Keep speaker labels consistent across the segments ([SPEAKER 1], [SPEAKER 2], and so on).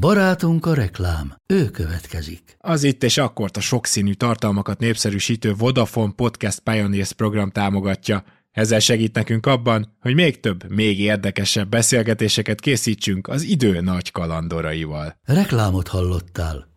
[SPEAKER 1] Barátunk a reklám, ő következik.
[SPEAKER 2] Az itt és akkor a sokszínű tartalmakat népszerűsítő Vodafone Podcast Pioneers program támogatja. Ezzel segít nekünk abban, hogy még több, még érdekesebb beszélgetéseket készítsünk az idő nagy kalandoraival.
[SPEAKER 1] Reklámot hallottál.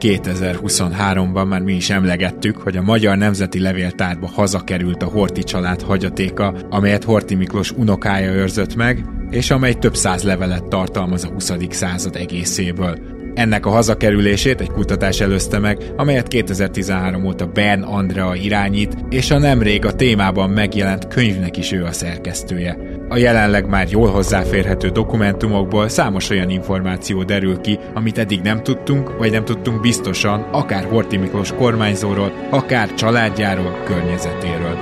[SPEAKER 2] 2023-ban már mi is emlegettük, hogy a Magyar Nemzeti Levéltárba hazakerült a Horti család hagyatéka, amelyet Horti Miklós unokája őrzött meg, és amely több száz levelet tartalmaz a 20. század egészéből. Ennek a hazakerülését egy kutatás előzte meg, amelyet 2013 óta Ben Andrea irányít, és a nemrég a témában megjelent könyvnek is ő a szerkesztője. A jelenleg már jól hozzáférhető dokumentumokból számos olyan információ derül ki, amit eddig nem tudtunk, vagy nem tudtunk biztosan, akár Horti Miklós kormányzóról, akár családjáról, környezetéről.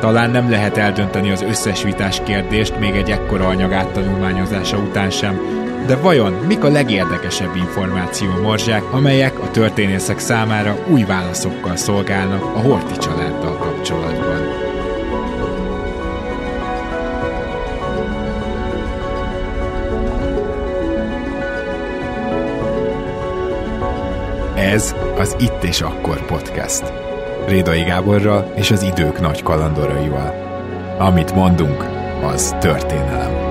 [SPEAKER 2] Talán nem lehet eldönteni az összes vitás kérdést még egy ekkora anyag áttanulmányozása után sem, de vajon mik a legérdekesebb információ morzsák, amelyek a történészek számára új válaszokkal szolgálnak a Horti családdal kapcsolatban? Ez az Itt és Akkor podcast. Rédai Gáborral és az idők nagy kalandoraival. Amit mondunk, az történelem.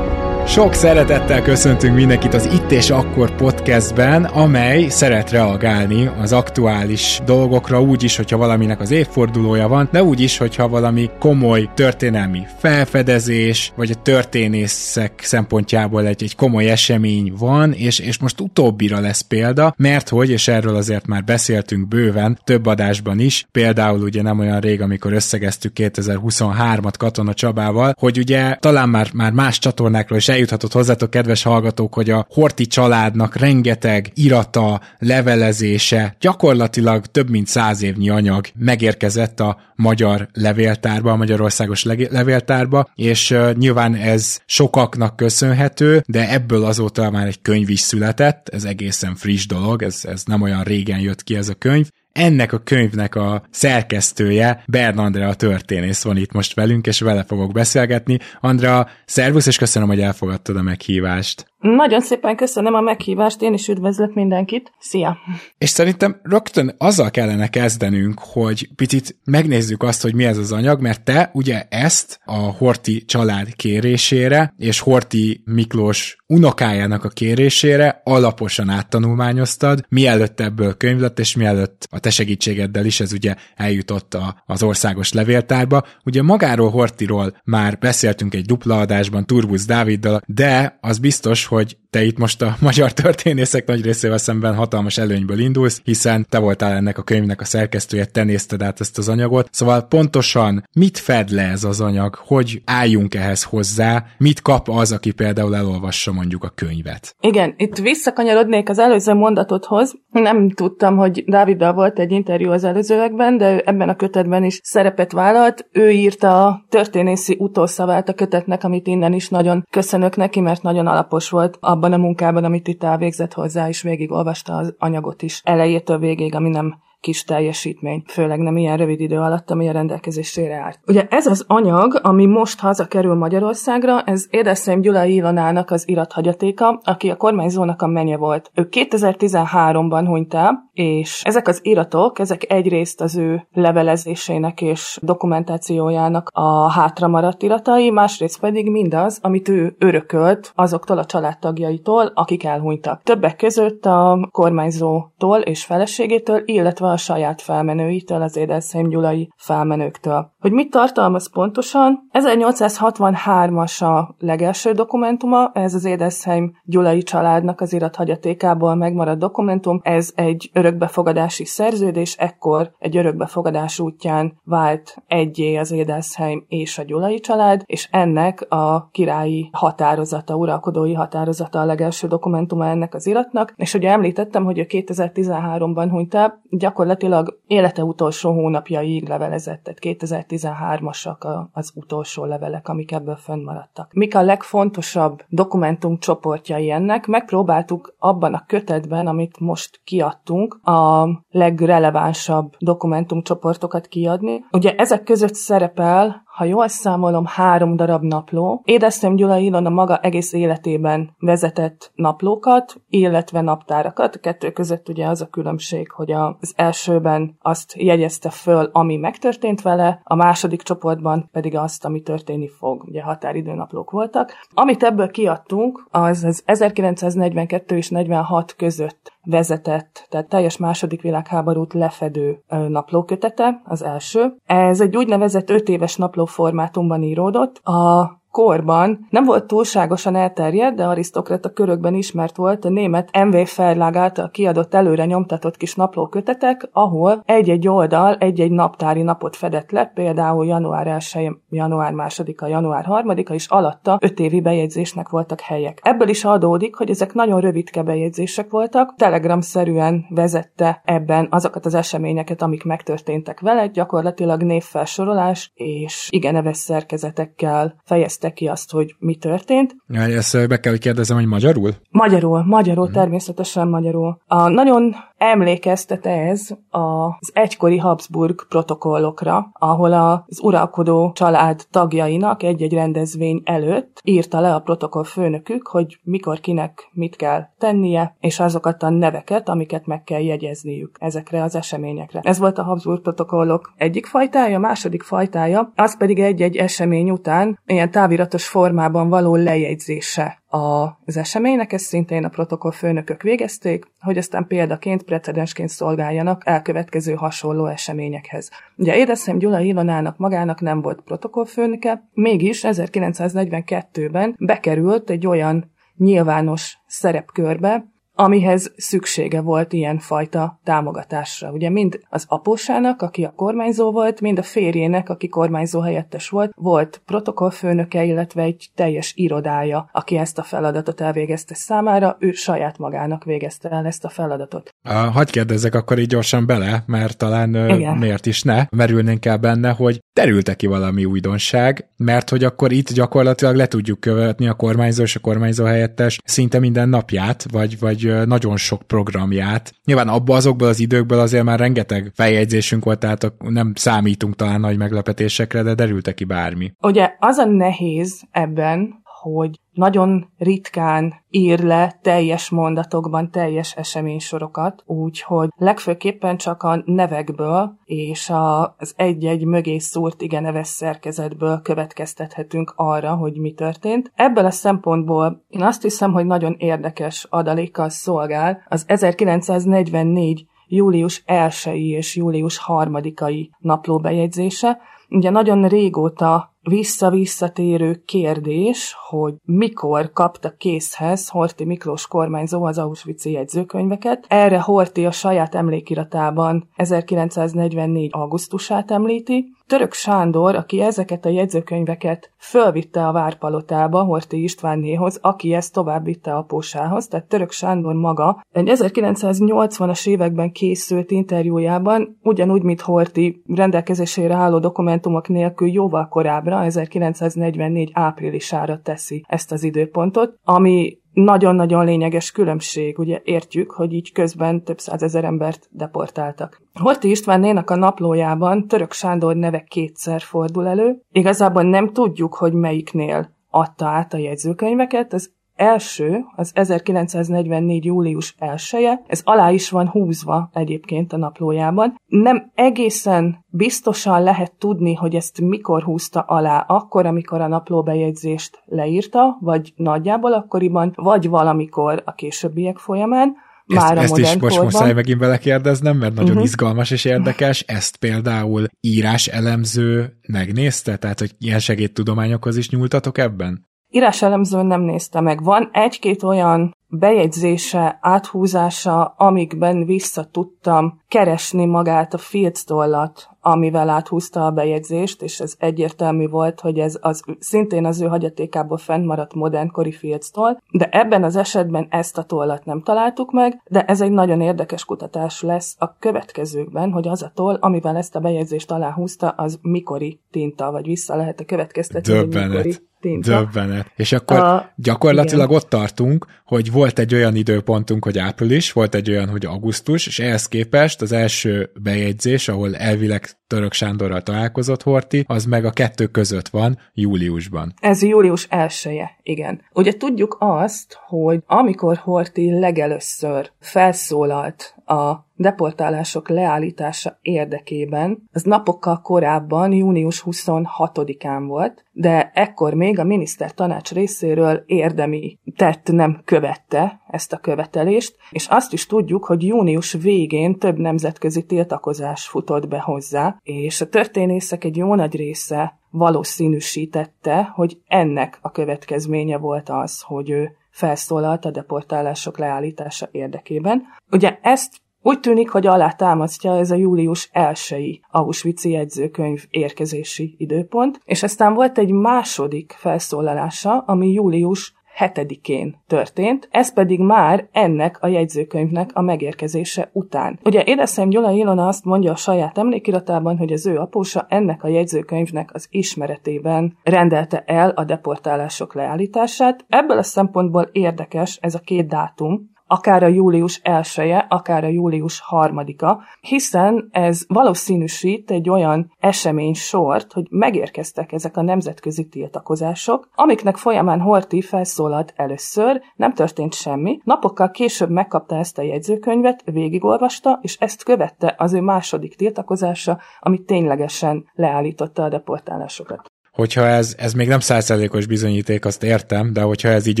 [SPEAKER 2] Sok szeretettel köszöntünk mindenkit az Itt és Akkor podcastben, amely szeret reagálni az aktuális dolgokra úgy is, hogyha valaminek az évfordulója van, de úgy is, hogyha valami komoly történelmi felfedezés, vagy a történészek szempontjából egy, egy komoly esemény van, és, és most utóbbira lesz példa, mert hogy, és erről azért már beszéltünk bőven, több adásban is, például ugye nem olyan rég, amikor összegeztük 2023-at Katona Csabával, hogy ugye talán már, már más csatornákról is eljuthatott hozzátok, kedves hallgatók, hogy a Horti családnak rengeteg irata, levelezése, gyakorlatilag több mint száz évnyi anyag megérkezett a magyar levéltárba, a Magyarországos levéltárba, és nyilván ez sokaknak köszönhető, de ebből azóta már egy könyv is született, ez egészen friss dolog, ez, ez nem olyan régen jött ki ez a könyv, ennek a könyvnek a szerkesztője, Bern Andrea történész van itt most velünk, és vele fogok beszélgetni. Andrea, szervusz, és köszönöm, hogy elfogadtad a meghívást.
[SPEAKER 3] Nagyon szépen köszönöm a meghívást, én is üdvözlök mindenkit. Szia!
[SPEAKER 2] És szerintem rögtön azzal kellene kezdenünk, hogy picit megnézzük azt, hogy mi ez az anyag, mert te ugye ezt a Horti család kérésére, és Horti Miklós unokájának a kérésére alaposan áttanulmányoztad, mielőtt ebből könyv lett, és mielőtt a te segítségeddel is ez ugye eljutott a, az országos levéltárba. Ugye magáról Hortiról már beszéltünk egy dupla adásban Turbusz Dáviddal, de az biztos, hogy te itt most a magyar történészek nagy részével szemben hatalmas előnyből indulsz, hiszen te voltál ennek a könyvnek a szerkesztője, te nézted át ezt az anyagot. Szóval pontosan mit fed le ez az anyag, hogy álljunk ehhez hozzá, mit kap az, aki például elolvassa mondjuk a könyvet.
[SPEAKER 3] Igen, itt visszakanyarodnék az előző mondatodhoz. Nem tudtam, hogy Dáviddal volt egy interjú az előzőekben, de ő ebben a kötetben is szerepet vállalt. Ő írta a történészi utószavát a kötetnek, amit innen is nagyon köszönök neki, mert nagyon alapos volt abban a munkában, amit itt elvégzett hozzá, és végigolvasta az anyagot is elejétől végéig, ami nem kis teljesítmény, főleg nem ilyen rövid idő alatt, ami a rendelkezésére állt. Ugye ez az anyag, ami most hazakerül Magyarországra, ez Édeszrém Gyula Ilonának az irathagyatéka, aki a kormányzónak a menye volt. Ő 2013-ban hunyt el, és ezek az iratok, ezek egyrészt az ő levelezésének és dokumentációjának a hátra maradt iratai, másrészt pedig mindaz, amit ő örökölt azoktól a családtagjaitól, akik elhunytak. Többek között a kormányzótól és feleségétől, illetve a saját felmenőitől, az Édelszheim Gyulai felmenőktől. Hogy mit tartalmaz pontosan? 1863-as a legelső dokumentuma, ez az Édelszheim Gyulai családnak az irathagyatékából megmaradt dokumentum, ez egy örök örökbefogadási szerződés, ekkor egy örökbefogadás útján vált egyé az Édelsheim és a Gyulai család, és ennek a királyi határozata, uralkodói határozata a legelső dokumentuma ennek az iratnak, és ugye említettem, hogy a 2013-ban hunyt el, gyakorlatilag élete utolsó hónapjaiig levelezett, tehát 2013-asak az utolsó levelek, amik ebből fönnmaradtak. Mik a legfontosabb dokumentum csoportjai ennek? Megpróbáltuk abban a kötetben, amit most kiadtunk, a legrelevánsabb dokumentumcsoportokat kiadni. Ugye ezek között szerepel ha jól számolom, három darab napló. Édeszem Gyula Ilona maga egész életében vezetett naplókat, illetve naptárakat. A kettő között ugye az a különbség, hogy az elsőben azt jegyezte föl, ami megtörtént vele, a második csoportban pedig azt, ami történni fog. Ugye határidőnaplók voltak. Amit ebből kiadtunk, az az 1942 és 46 között vezetett, tehát teljes második világháborút lefedő naplókötete, az első. Ez egy úgynevezett öt éves napló formátumban íródott. A korban nem volt túlságosan elterjedt, de arisztokrata körökben ismert volt a német MV Verlag által kiadott előre nyomtatott kis naplókötetek, ahol egy-egy oldal egy-egy naptári napot fedett le, például január 1 január 2 január 3 és alatta öt évi bejegyzésnek voltak helyek. Ebből is adódik, hogy ezek nagyon rövidke bejegyzések voltak, Telegram-szerűen vezette ebben azokat az eseményeket, amik megtörténtek vele, gyakorlatilag névfelsorolás és igen neves szerkezetekkel fejezte fejezte ki azt, hogy mi történt.
[SPEAKER 2] Ja, ezt be kell, hogy kérdezem, hogy magyarul?
[SPEAKER 3] Magyarul, magyarul, hmm. természetesen magyarul. A, nagyon emlékeztet ez az egykori Habsburg protokollokra, ahol az uralkodó család tagjainak egy-egy rendezvény előtt írta le a protokoll főnökük, hogy mikor kinek mit kell tennie, és azokat a neveket, amiket meg kell jegyezniük ezekre az eseményekre. Ez volt a Habsburg protokollok egyik fajtája, második fajtája, az pedig egy-egy esemény után ilyen táviratos formában való lejegyzése az eseménynek, ezt szintén a protokoll főnökök végezték, hogy aztán példaként, precedensként szolgáljanak elkövetkező hasonló eseményekhez. Ugye Édeszem Gyula Ilonának magának nem volt protokollfőnöke, mégis 1942-ben bekerült egy olyan nyilvános szerepkörbe, amihez szüksége volt ilyen fajta támogatásra. Ugye mind az apósának, aki a kormányzó volt, mind a férjének, aki kormányzó helyettes volt, volt protokollfőnöke, illetve egy teljes irodája, aki ezt a feladatot elvégezte számára, ő saját magának végezte el ezt a feladatot.
[SPEAKER 2] Hadd kérdezzek akkor így gyorsan bele, mert talán uh, miért is ne, merülnénk el benne, hogy terült ki valami újdonság, mert hogy akkor itt gyakorlatilag le tudjuk követni a kormányzó és a kormányzó helyettes szinte minden napját, vagy, vagy nagyon sok programját. Nyilván abban azokból az időkből azért már rengeteg feljegyzésünk volt, tehát nem számítunk talán nagy meglepetésekre, de derült ki bármi.
[SPEAKER 3] Ugye az a nehéz ebben, hogy nagyon ritkán ír le teljes mondatokban teljes eseménysorokat, úgyhogy legfőképpen csak a nevekből és az egy-egy mögé szúrt igen neves szerkezetből következtethetünk arra, hogy mi történt. Ebből a szempontból én azt hiszem, hogy nagyon érdekes adalékkal szolgál az 1944 július 1 és július 3-ai naplóbejegyzése. Ugye nagyon régóta vissza-visszatérő kérdés, hogy mikor kapta készhez Horti Miklós kormányzó az Auschwitz-i jegyzőkönyveket. Erre Horti a saját emlékiratában 1944. augusztusát említi, Török Sándor, aki ezeket a jegyzőkönyveket fölvitte a várpalotába Horti Istvánnéhoz, aki ezt tovább vitte apósához, tehát Török Sándor maga egy 1980-as években készült interjújában, ugyanúgy, mint Horti rendelkezésére álló dokumentumok nélkül jóval korábbra, 1944 áprilisára teszi ezt az időpontot, ami nagyon-nagyon lényeges különbség, ugye értjük, hogy így közben több százezer embert deportáltak. Horti Istvánnénak a naplójában Török Sándor neve kétszer fordul elő. Igazából nem tudjuk, hogy melyiknél adta át a jegyzőkönyveket, az első, az 1944. július 1 ez alá is van húzva egyébként a naplójában. Nem egészen biztosan lehet tudni, hogy ezt mikor húzta alá, akkor, amikor a naplóbejegyzést leírta, vagy nagyjából akkoriban, vagy valamikor a későbbiek folyamán.
[SPEAKER 2] Már ezt, a ezt is most korban. muszáj megint belekérdeznem, mert nagyon uh-huh. izgalmas és érdekes. Ezt például írás elemző megnézte? Tehát, hogy ilyen segédtudományokhoz is nyúltatok ebben?
[SPEAKER 3] Íráselemzőn nem nézte meg. Van egy-két olyan bejegyzése, áthúzása, amikben vissza tudtam keresni magát a Fields tollat, amivel áthúzta a bejegyzést, és ez egyértelmű volt, hogy ez az, szintén az ő hagyatékából fennmaradt modernkori Fields toll, de ebben az esetben ezt a tollat nem találtuk meg, de ez egy nagyon érdekes kutatás lesz a következőkben, hogy az a toll, amivel ezt a bejegyzést aláhúzta, az mikori tinta, vagy vissza lehet a következtetni,
[SPEAKER 2] Döbbenet. mikori tinta. Döbbenet. És akkor a, gyakorlatilag igen. ott tartunk, hogy volt egy olyan időpontunk, hogy április, volt egy olyan, hogy augusztus, és ehhez képest az első bejegyzés, ahol elvileg Török Sándorral találkozott Horti, az meg a kettő között van, júliusban.
[SPEAKER 3] Ez július elsője, igen. Ugye tudjuk azt, hogy amikor Horti legelőször felszólalt a deportálások leállítása érdekében, az napokkal korábban, június 26-án volt, de ekkor még a miniszter tanács részéről érdemi tett nem követte ezt a követelést, és azt is tudjuk, hogy június végén több nemzetközi tiltakozás futott be hozzá, és a történészek egy jó nagy része valószínűsítette, hogy ennek a következménye volt az, hogy ő felszólalt a deportálások leállítása érdekében. Ugye ezt úgy tűnik, hogy alátámasztja ez a július 1-i auschwitz jegyzőkönyv érkezési időpont, és aztán volt egy második felszólalása, ami július 7-én történt, ez pedig már ennek a jegyzőkönyvnek a megérkezése után. Ugye édeszem Gyula Ilona azt mondja a saját emlékiratában, hogy az ő apósa ennek a jegyzőkönyvnek az ismeretében rendelte el a deportálások leállítását. Ebből a szempontból érdekes ez a két dátum, akár a július 1 akár a július 3-a, hiszen ez valószínűsít egy olyan esemény sort, hogy megérkeztek ezek a nemzetközi tiltakozások, amiknek folyamán Horti felszólalt először, nem történt semmi, napokkal később megkapta ezt a jegyzőkönyvet, végigolvasta, és ezt követte az ő második tiltakozása, ami ténylegesen leállította a deportálásokat
[SPEAKER 2] hogyha ez, ez még nem százszerzékos bizonyíték, azt értem, de hogyha ez így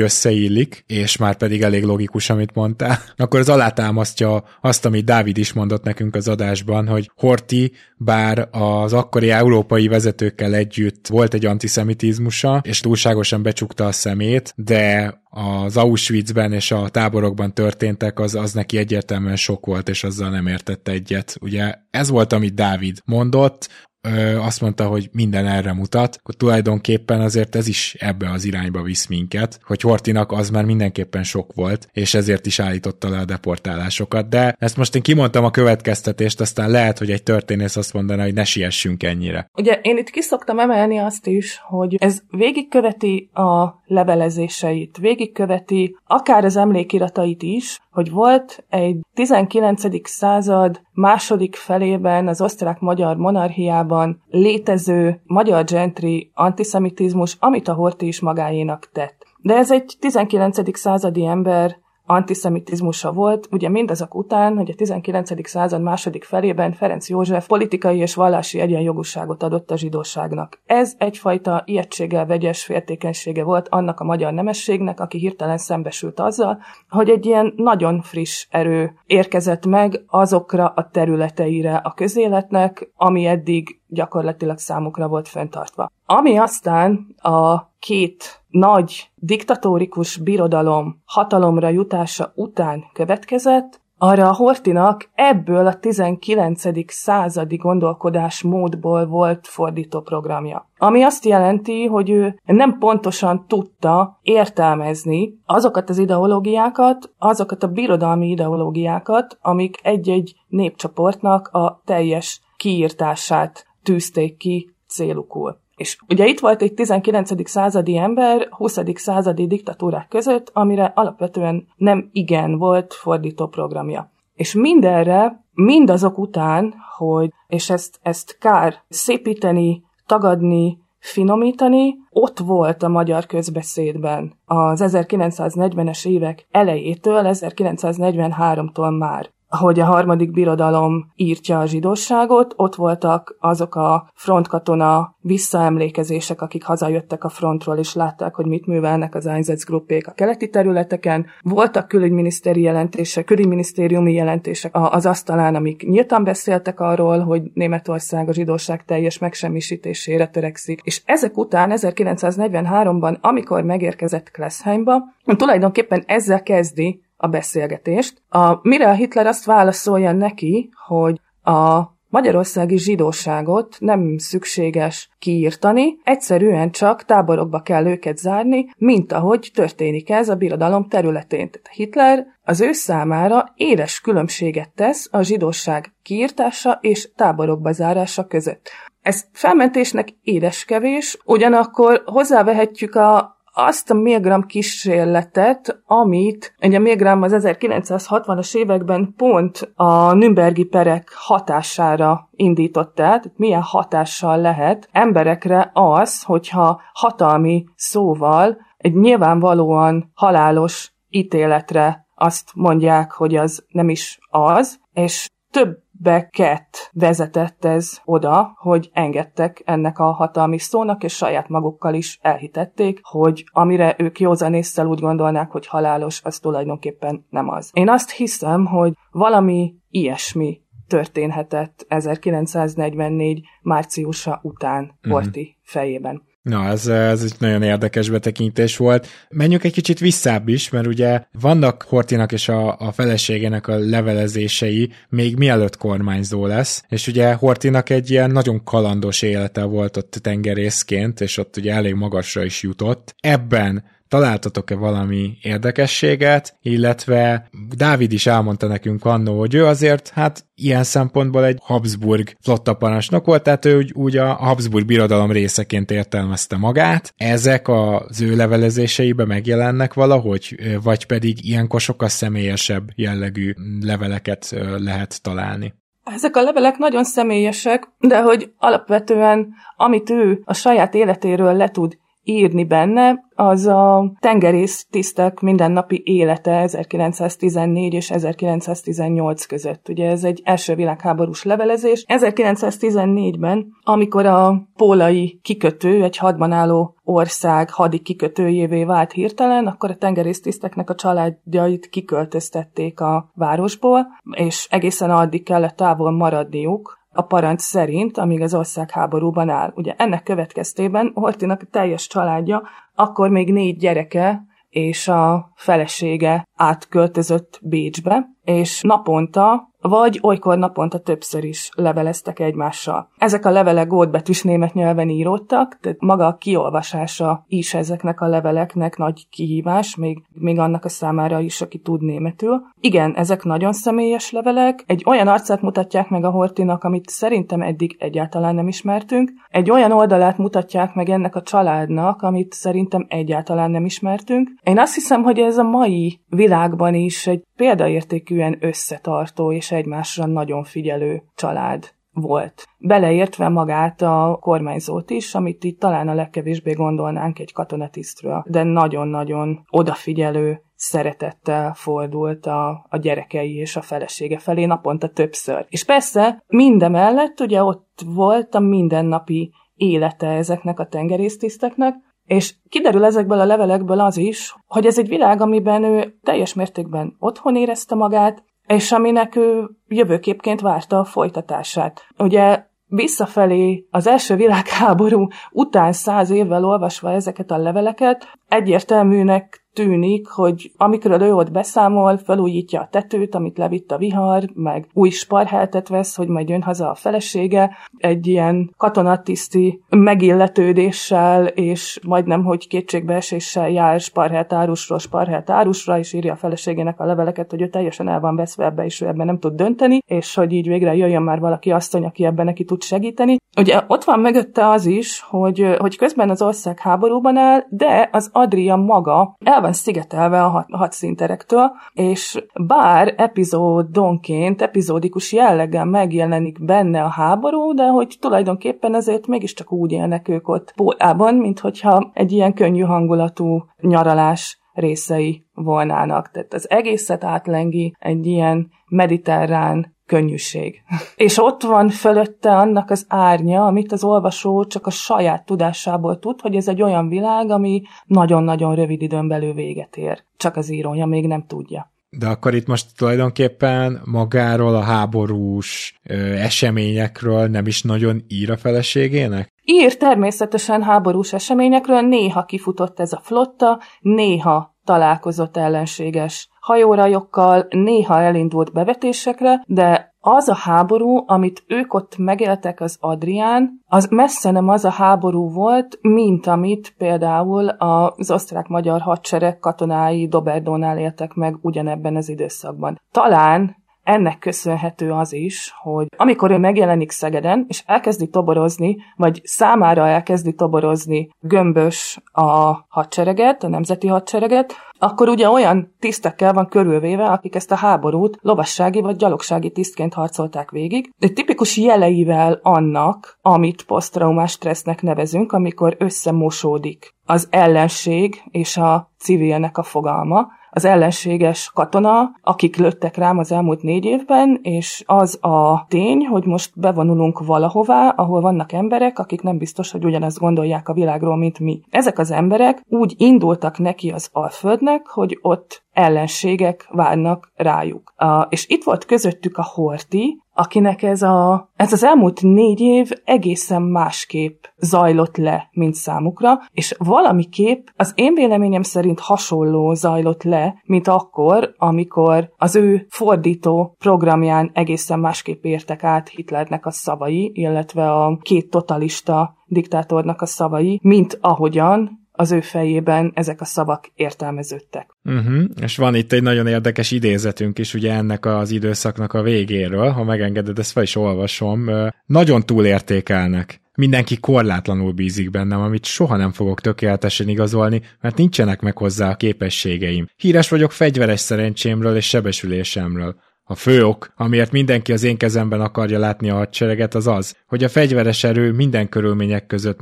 [SPEAKER 2] összeillik, és már pedig elég logikus, amit mondtál, akkor az alátámasztja azt, amit Dávid is mondott nekünk az adásban, hogy Horti, bár az akkori európai vezetőkkel együtt volt egy antiszemitizmusa, és túlságosan becsukta a szemét, de az Auschwitzben és a táborokban történtek, az, az neki egyértelműen sok volt, és azzal nem értette egyet. Ugye ez volt, amit Dávid mondott, ö, azt mondta, hogy minden erre mutat, akkor tulajdonképpen azért ez is ebbe az irányba visz minket, hogy Hortinak az már mindenképpen sok volt, és ezért is állította le a deportálásokat. De ezt most én kimondtam a következtetést, aztán lehet, hogy egy történész azt mondaná, hogy ne siessünk ennyire.
[SPEAKER 3] Ugye én itt kiszoktam emelni azt is, hogy ez végigköveti a levelezéseit, végigköveti akár az emlékiratait is, hogy volt egy 19. század második felében az osztrák-magyar monarchiában létező magyar gentry antiszemitizmus, amit a Horthy is magáénak tett. De ez egy 19. századi ember antiszemitizmusa volt, ugye mindazok után, hogy a 19. század második felében Ferenc József politikai és vallási egyenjogúságot adott a zsidóságnak. Ez egyfajta ijegységgel vegyes féltékenysége volt annak a magyar nemességnek, aki hirtelen szembesült azzal, hogy egy ilyen nagyon friss erő érkezett meg azokra a területeire a közéletnek, ami eddig gyakorlatilag számukra volt fenntartva. Ami aztán a két nagy diktatórikus birodalom hatalomra jutása után következett, arra a Hortinak ebből a 19. századi gondolkodásmódból volt fordító programja. Ami azt jelenti, hogy ő nem pontosan tudta értelmezni azokat az ideológiákat, azokat a birodalmi ideológiákat, amik egy-egy népcsoportnak a teljes kiírtását tűzték ki célukul. És ugye itt volt egy 19. századi ember 20. századi diktatúrák között, amire alapvetően nem igen volt fordító programja. És mindenre, mindazok után, hogy, és ezt, ezt kár szépíteni, tagadni, finomítani, ott volt a magyar közbeszédben az 1940-es évek elejétől, 1943-tól már hogy a harmadik birodalom írtja a zsidóságot, ott voltak azok a frontkatona visszaemlékezések, akik hazajöttek a frontról, és látták, hogy mit művelnek az Einsatzgruppék a keleti területeken. Voltak külügyminisztéri jelentések, külügyminisztériumi jelentések az asztalán, amik nyíltan beszéltek arról, hogy Németország a zsidóság teljes megsemmisítésére törekszik. És ezek után 1943-ban, amikor megérkezett Klessheimba, tulajdonképpen ezzel kezdi a beszélgetést. A, mire a Hitler azt válaszolja neki, hogy a magyarországi zsidóságot nem szükséges kiírtani, egyszerűen csak táborokba kell őket zárni, mint ahogy történik ez a birodalom területén. Tehát Hitler az ő számára éles különbséget tesz a zsidóság kiírtása és táborokba zárása között. Ez felmentésnek édes kevés, ugyanakkor hozzávehetjük a azt a Milgram kísérletet, amit ugye Milgram az 1960-as években pont a Nürnbergi perek hatására indított el, tehát milyen hatással lehet emberekre az, hogyha hatalmi szóval egy nyilvánvalóan halálos ítéletre azt mondják, hogy az nem is az, és több Beckett vezetett ez oda, hogy engedtek ennek a hatalmi szónak, és saját magukkal is elhitették, hogy amire ők józanésszel úgy gondolnák, hogy halálos, az tulajdonképpen nem az. Én azt hiszem, hogy valami ilyesmi történhetett 1944 márciusa után Horti uh-huh. fejében.
[SPEAKER 2] Na, ez, ez egy nagyon érdekes betekintés volt. Menjünk egy kicsit visszább is, mert ugye vannak Hortinak és a, a feleségének a levelezései még mielőtt kormányzó lesz, és ugye Hortinak egy ilyen nagyon kalandos élete volt ott tengerészként, és ott ugye elég magasra is jutott. Ebben találtatok-e valami érdekességet, illetve Dávid is elmondta nekünk annó, hogy ő azért hát ilyen szempontból egy Habsburg flottaparancsnok volt, tehát ő úgy, úgy a Habsburg birodalom részeként értelmezte magát. Ezek az ő levelezéseibe megjelennek valahogy, vagy pedig ilyenkor sokkal személyesebb jellegű leveleket lehet találni.
[SPEAKER 3] Ezek a levelek nagyon személyesek, de hogy alapvetően amit ő a saját életéről le tud írni benne, az a tengerész tisztek mindennapi élete 1914 és 1918 között. Ugye ez egy első világháborús levelezés. 1914-ben, amikor a pólai kikötő, egy hadban álló ország hadi kikötőjévé vált hirtelen, akkor a tengerésztiszteknek a családjait kiköltöztették a városból, és egészen addig kellett távol maradniuk, a parancs szerint, amíg az ország háborúban áll. Ugye ennek következtében Hortinak teljes családja, akkor még négy gyereke és a felesége átköltözött Bécsbe, és naponta vagy olykor naponta többször is leveleztek egymással. Ezek a levelek gótbetűs német nyelven íródtak, tehát maga a kiolvasása is ezeknek a leveleknek nagy kihívás, még, még annak a számára is, aki tud németül. Igen, ezek nagyon személyes levelek, egy olyan arcát mutatják meg a Hortinak, amit szerintem eddig egyáltalán nem ismertünk, egy olyan oldalát mutatják meg ennek a családnak, amit szerintem egyáltalán nem ismertünk. Én azt hiszem, hogy ez a mai világban is egy példaértékűen összetartó és egymásra nagyon figyelő család volt. Beleértve magát a kormányzót is, amit itt talán a legkevésbé gondolnánk egy katonatisztről, de nagyon-nagyon odafigyelő szeretettel fordult a, a gyerekei és a felesége felé naponta többször. És persze mindemellett ugye ott volt a mindennapi élete ezeknek a tengerésztiszteknek, és kiderül ezekből a levelekből az is, hogy ez egy világ, amiben ő teljes mértékben otthon érezte magát, és aminek ő jövőképként várta a folytatását. Ugye visszafelé az első világháború után száz évvel olvasva ezeket a leveleket, egyértelműnek tűnik, hogy amikor ő ott beszámol, felújítja a tetőt, amit levitt a vihar, meg új sparheltet vesz, hogy majd jön haza a felesége, egy ilyen katonatiszti megilletődéssel, és majdnem, hogy kétségbeeséssel jár sparhelt árusról sparhelt árusra, és írja a feleségének a leveleket, hogy ő teljesen el van veszve ebbe, és ő ebben nem tud dönteni, és hogy így végre jöjjön már valaki asszony, aki ebben neki tud segíteni. Ugye ott van mögötte az is, hogy, hogy közben az ország háborúban áll, de az Adria maga el el van szigetelve a hat, hadszinterektől, és bár epizódonként, epizódikus jelleggel megjelenik benne a háború, de hogy tulajdonképpen ezért mégiscsak úgy élnek ők ott Pólában, mint hogyha egy ilyen könnyű hangulatú nyaralás részei volnának. Tehát az egészet átlengi egy ilyen mediterrán könnyűség. És ott van fölötte annak az árnya, amit az olvasó csak a saját tudásából tud, hogy ez egy olyan világ, ami nagyon-nagyon rövid időn belül véget ér. Csak az írója még nem tudja.
[SPEAKER 2] De akkor itt most tulajdonképpen magáról a háborús ö, eseményekről nem is nagyon ír a feleségének?
[SPEAKER 3] Ír természetesen háborús eseményekről, néha kifutott ez a flotta, néha találkozott ellenséges hajórajokkal, néha elindult bevetésekre, de az a háború, amit ők ott megéltek az Adrián, az messze nem az a háború volt, mint amit például az osztrák-magyar hadsereg katonái Doberdónál éltek meg ugyanebben az időszakban. Talán ennek köszönhető az is, hogy amikor ő megjelenik Szegeden, és elkezdi toborozni, vagy számára elkezdi toborozni gömbös a hadsereget, a nemzeti hadsereget, akkor ugye olyan tisztekkel van körülvéve, akik ezt a háborút lovassági vagy gyalogsági tisztként harcolták végig. De tipikus jeleivel annak, amit posztraumás stressznek nevezünk, amikor összemosódik az ellenség és a civilnek a fogalma, az ellenséges katona, akik lőttek rám az elmúlt négy évben, és az a tény, hogy most bevonulunk valahová, ahol vannak emberek, akik nem biztos, hogy ugyanezt gondolják a világról, mint mi. Ezek az emberek úgy indultak neki az Alföldnek, hogy ott ellenségek várnak rájuk. Uh, és itt volt közöttük a Horti, akinek ez, a, ez az elmúlt négy év egészen másképp zajlott le, mint számukra, és valamiképp az én véleményem szerint hasonló zajlott le, mint akkor, amikor az ő fordító programján egészen másképp értek át Hitlernek a szavai, illetve a két totalista diktátornak a szavai, mint ahogyan az ő fejében ezek a szavak értelmeződtek.
[SPEAKER 2] Uh-huh. És van itt egy nagyon érdekes idézetünk is ugye ennek az időszaknak a végéről, ha megengeded, ezt fel is olvasom. Nagyon túlértékelnek. Mindenki korlátlanul bízik bennem, amit soha nem fogok tökéletesen igazolni, mert nincsenek meg hozzá a képességeim. Híres vagyok fegyveres szerencsémről és sebesülésemről. A fő ok, amiért mindenki az én kezemben akarja látni a hadsereget, az az, hogy a fegyveres erő minden körülmények között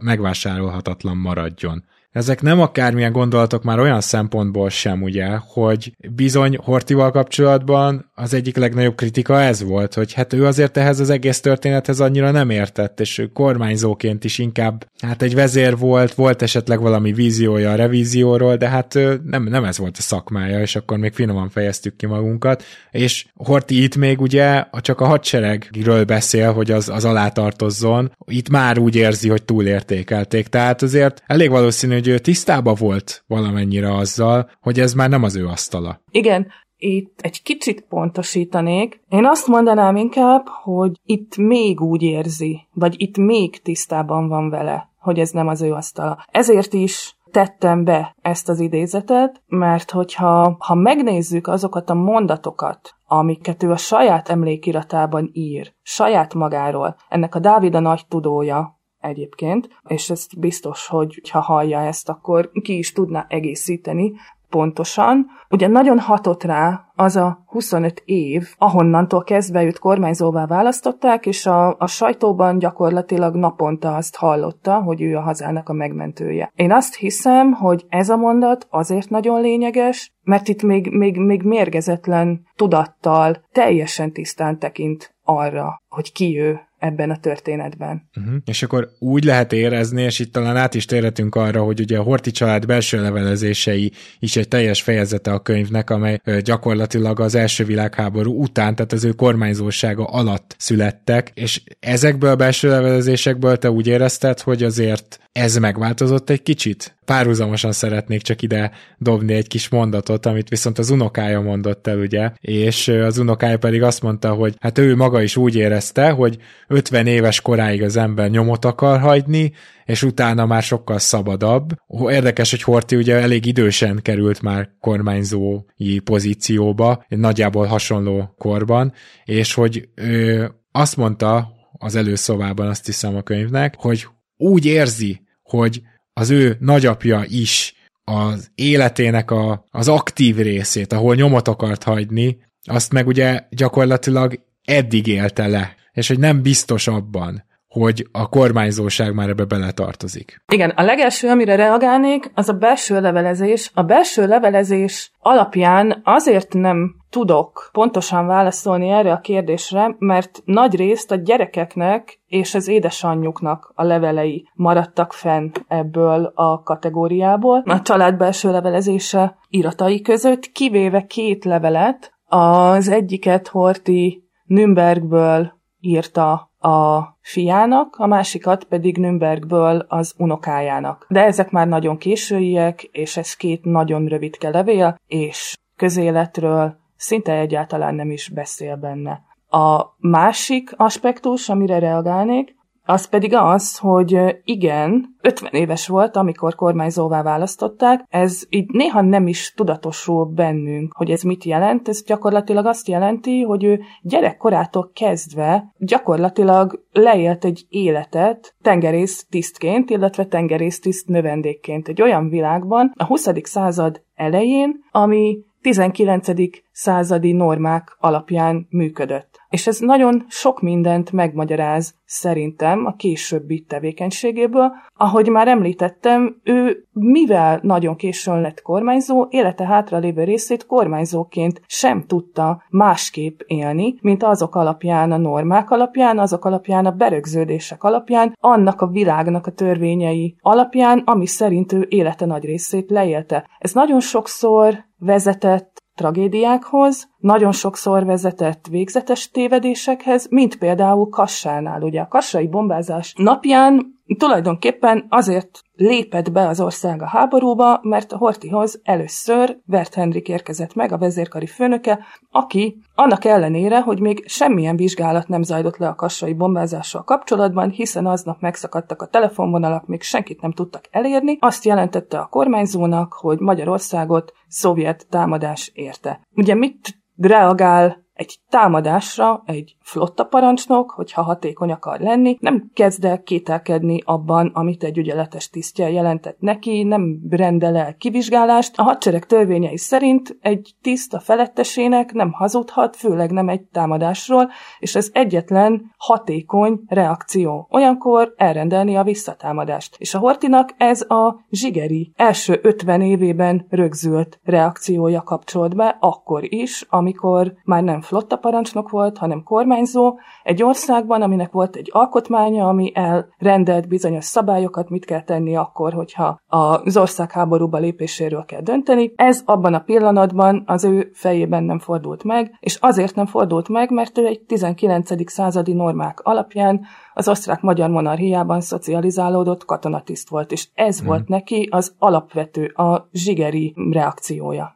[SPEAKER 2] megvásárolhatatlan maradjon. Ezek nem akármilyen gondolatok már olyan szempontból sem, ugye, hogy bizony Hortival kapcsolatban az egyik legnagyobb kritika ez volt, hogy hát ő azért ehhez az egész történethez annyira nem értett, és ő kormányzóként is inkább hát egy vezér volt, volt esetleg valami víziója a revízióról, de hát nem, nem ez volt a szakmája, és akkor még finoman fejeztük ki magunkat, és Horti itt még ugye csak a hadseregről beszél, hogy az, az alá tartozzon, itt már úgy érzi, hogy túlértékelték, tehát azért elég valószínű, hogy ő tisztába volt valamennyire azzal, hogy ez már nem az ő asztala.
[SPEAKER 3] Igen, itt egy kicsit pontosítanék. Én azt mondanám inkább, hogy itt még úgy érzi, vagy itt még tisztában van vele, hogy ez nem az ő asztala. Ezért is tettem be ezt az idézetet, mert hogyha ha megnézzük azokat a mondatokat, amiket ő a saját emlékiratában ír, saját magáról, ennek a Dávid a nagy tudója, egyébként, és ezt biztos, hogy ha hallja ezt, akkor ki is tudná egészíteni pontosan. Ugye nagyon hatott rá az a 25 év, ahonnantól kezdve őt kormányzóvá választották, és a, a sajtóban gyakorlatilag naponta azt hallotta, hogy ő a hazának a megmentője. Én azt hiszem, hogy ez a mondat azért nagyon lényeges, mert itt még, még, még mérgezetlen tudattal teljesen tisztán tekint arra, hogy ki ő, ebben a történetben.
[SPEAKER 2] Uh-huh. És akkor úgy lehet érezni, és itt talán át is térhetünk arra, hogy ugye a Horti család belső levelezései is egy teljes fejezete a könyvnek, amely gyakorlatilag az első világháború után, tehát az ő kormányzósága alatt születtek, és ezekből a belső levelezésekből te úgy érezted, hogy azért ez megváltozott egy kicsit? Párhuzamosan szeretnék csak ide dobni egy kis mondatot, amit viszont az unokája mondott el, ugye, és az unokája pedig azt mondta, hogy hát ő maga is úgy érezte, hogy 50 éves koráig az ember nyomot akar hagyni, és utána már sokkal szabadabb. Érdekes, hogy Horti ugye elég idősen került már kormányzói pozícióba, nagyjából hasonló korban, és hogy ő azt mondta az előszobában, azt hiszem a könyvnek, hogy úgy érzi, hogy az ő nagyapja is az életének a, az aktív részét, ahol nyomot akart hagyni, azt meg ugye gyakorlatilag eddig élte le, és hogy nem biztos abban, hogy a kormányzóság már ebbe beletartozik.
[SPEAKER 3] Igen, a legelső, amire reagálnék, az a belső levelezés. A belső levelezés alapján azért nem tudok pontosan válaszolni erre a kérdésre, mert nagy részt a gyerekeknek és az édesanyjuknak a levelei maradtak fenn ebből a kategóriából. A család belső levelezése iratai között, kivéve két levelet, az egyiket Horti Nürnbergből írta a fiának, a másikat pedig Nürnbergből az unokájának. De ezek már nagyon későiek, és ez két nagyon rövidke levél, és közéletről szinte egyáltalán nem is beszél benne. A másik aspektus, amire reagálnék, az pedig az, hogy igen, 50 éves volt, amikor kormányzóvá választották, ez így néha nem is tudatosul bennünk, hogy ez mit jelent. Ez gyakorlatilag azt jelenti, hogy ő gyerekkorától kezdve gyakorlatilag leélt egy életet tengerész tisztként, illetve tengerész tiszt növendékként egy olyan világban, a 20. század elején, ami 19. századi normák alapján működött. És ez nagyon sok mindent megmagyaráz szerintem a későbbi tevékenységéből. Ahogy már említettem, ő mivel nagyon későn lett kormányzó, élete hátra lévő részét kormányzóként sem tudta másképp élni, mint azok alapján, a normák alapján, azok alapján, a berögződések alapján, annak a világnak a törvényei alapján, ami szerint ő élete nagy részét leélte. Ez nagyon sokszor vezetett tragédiákhoz, nagyon sokszor vezetett végzetes tévedésekhez, mint például Kassánál. Ugye a kassai bombázás napján tulajdonképpen azért lépett be az ország a háborúba, mert a Hortihoz először Vert Henrik érkezett meg, a vezérkari főnöke, aki annak ellenére, hogy még semmilyen vizsgálat nem zajlott le a kassai bombázással kapcsolatban, hiszen aznap megszakadtak a telefonvonalak, még senkit nem tudtak elérni, azt jelentette a kormányzónak, hogy Magyarországot szovjet támadás érte. Ugye mit reagál egy támadásra egy flotta parancsnok, hogyha hatékony akar lenni, nem kezd el kételkedni abban, amit egy ügyeletes tisztje jelentett neki, nem rendel el kivizsgálást. A hadsereg törvényei szerint egy tiszt a felettesének nem hazudhat, főleg nem egy támadásról, és ez egyetlen hatékony reakció. Olyankor elrendelni a visszatámadást. És a Hortinak ez a zsigeri első 50 évében rögzült reakciója kapcsolt be, akkor is, amikor már nem flotta parancsnok volt, hanem kormányzó, egy országban, aminek volt egy alkotmánya, ami elrendelt bizonyos szabályokat, mit kell tenni akkor, hogyha az ország háborúba lépéséről kell dönteni. Ez abban a pillanatban az ő fejében nem fordult meg, és azért nem fordult meg, mert ő egy 19. századi normák alapján az osztrák-magyar monarchiában szocializálódott katonatiszt volt, és ez hmm. volt neki az alapvető, a zsigeri reakciója.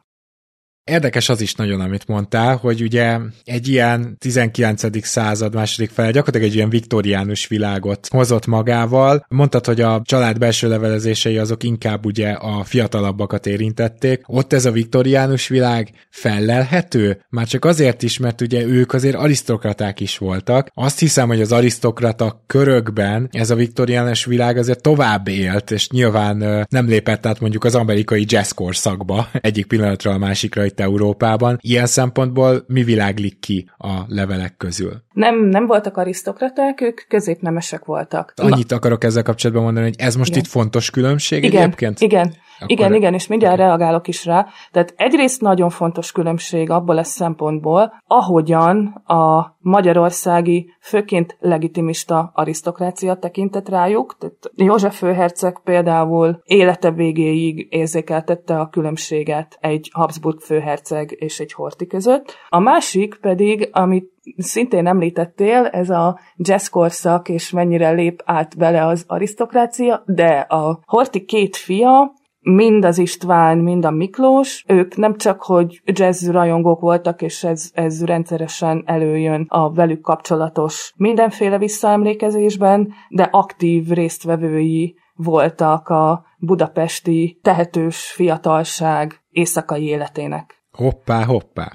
[SPEAKER 2] Érdekes az is nagyon, amit mondtál, hogy ugye egy ilyen 19. század második fel, gyakorlatilag egy ilyen viktoriánus világot hozott magával. Mondtad, hogy a család belső levelezései azok inkább ugye a fiatalabbakat érintették. Ott ez a viktoriánus világ fellelhető? Már csak azért is, mert ugye ők azért arisztokraták is voltak. Azt hiszem, hogy az arisztokrata körökben ez a viktoriánus világ azért tovább élt, és nyilván nem lépett át mondjuk az amerikai jazz korszakba egyik pillanatra a másikra itt Európában. Ilyen szempontból mi világlik ki a levelek közül?
[SPEAKER 3] Nem, nem voltak arisztokraták, ők középnemesek voltak.
[SPEAKER 2] Annyit akarok ezzel kapcsolatban mondani, hogy ez most igen. itt fontos különbség
[SPEAKER 3] igen,
[SPEAKER 2] egyébként?
[SPEAKER 3] Igen, akkor... Igen, igen, és mindjárt reagálok is rá. Tehát egyrészt nagyon fontos különbség abból a szempontból, ahogyan a magyarországi, főként legitimista arisztokrácia tekintett rájuk. Tehát József főherceg például élete végéig érzékeltette a különbséget egy Habsburg főherceg és egy Horti között. A másik pedig, amit szintén említettél, ez a jazz korszak, és mennyire lép át bele az arisztokrácia, de a Horti két fia, mind az István, mind a Miklós, ők nem csak, hogy jazz rajongók voltak, és ez, ez rendszeresen előjön a velük kapcsolatos mindenféle visszaemlékezésben, de aktív résztvevői voltak a budapesti tehetős fiatalság éjszakai életének.
[SPEAKER 2] Hoppá, hoppá.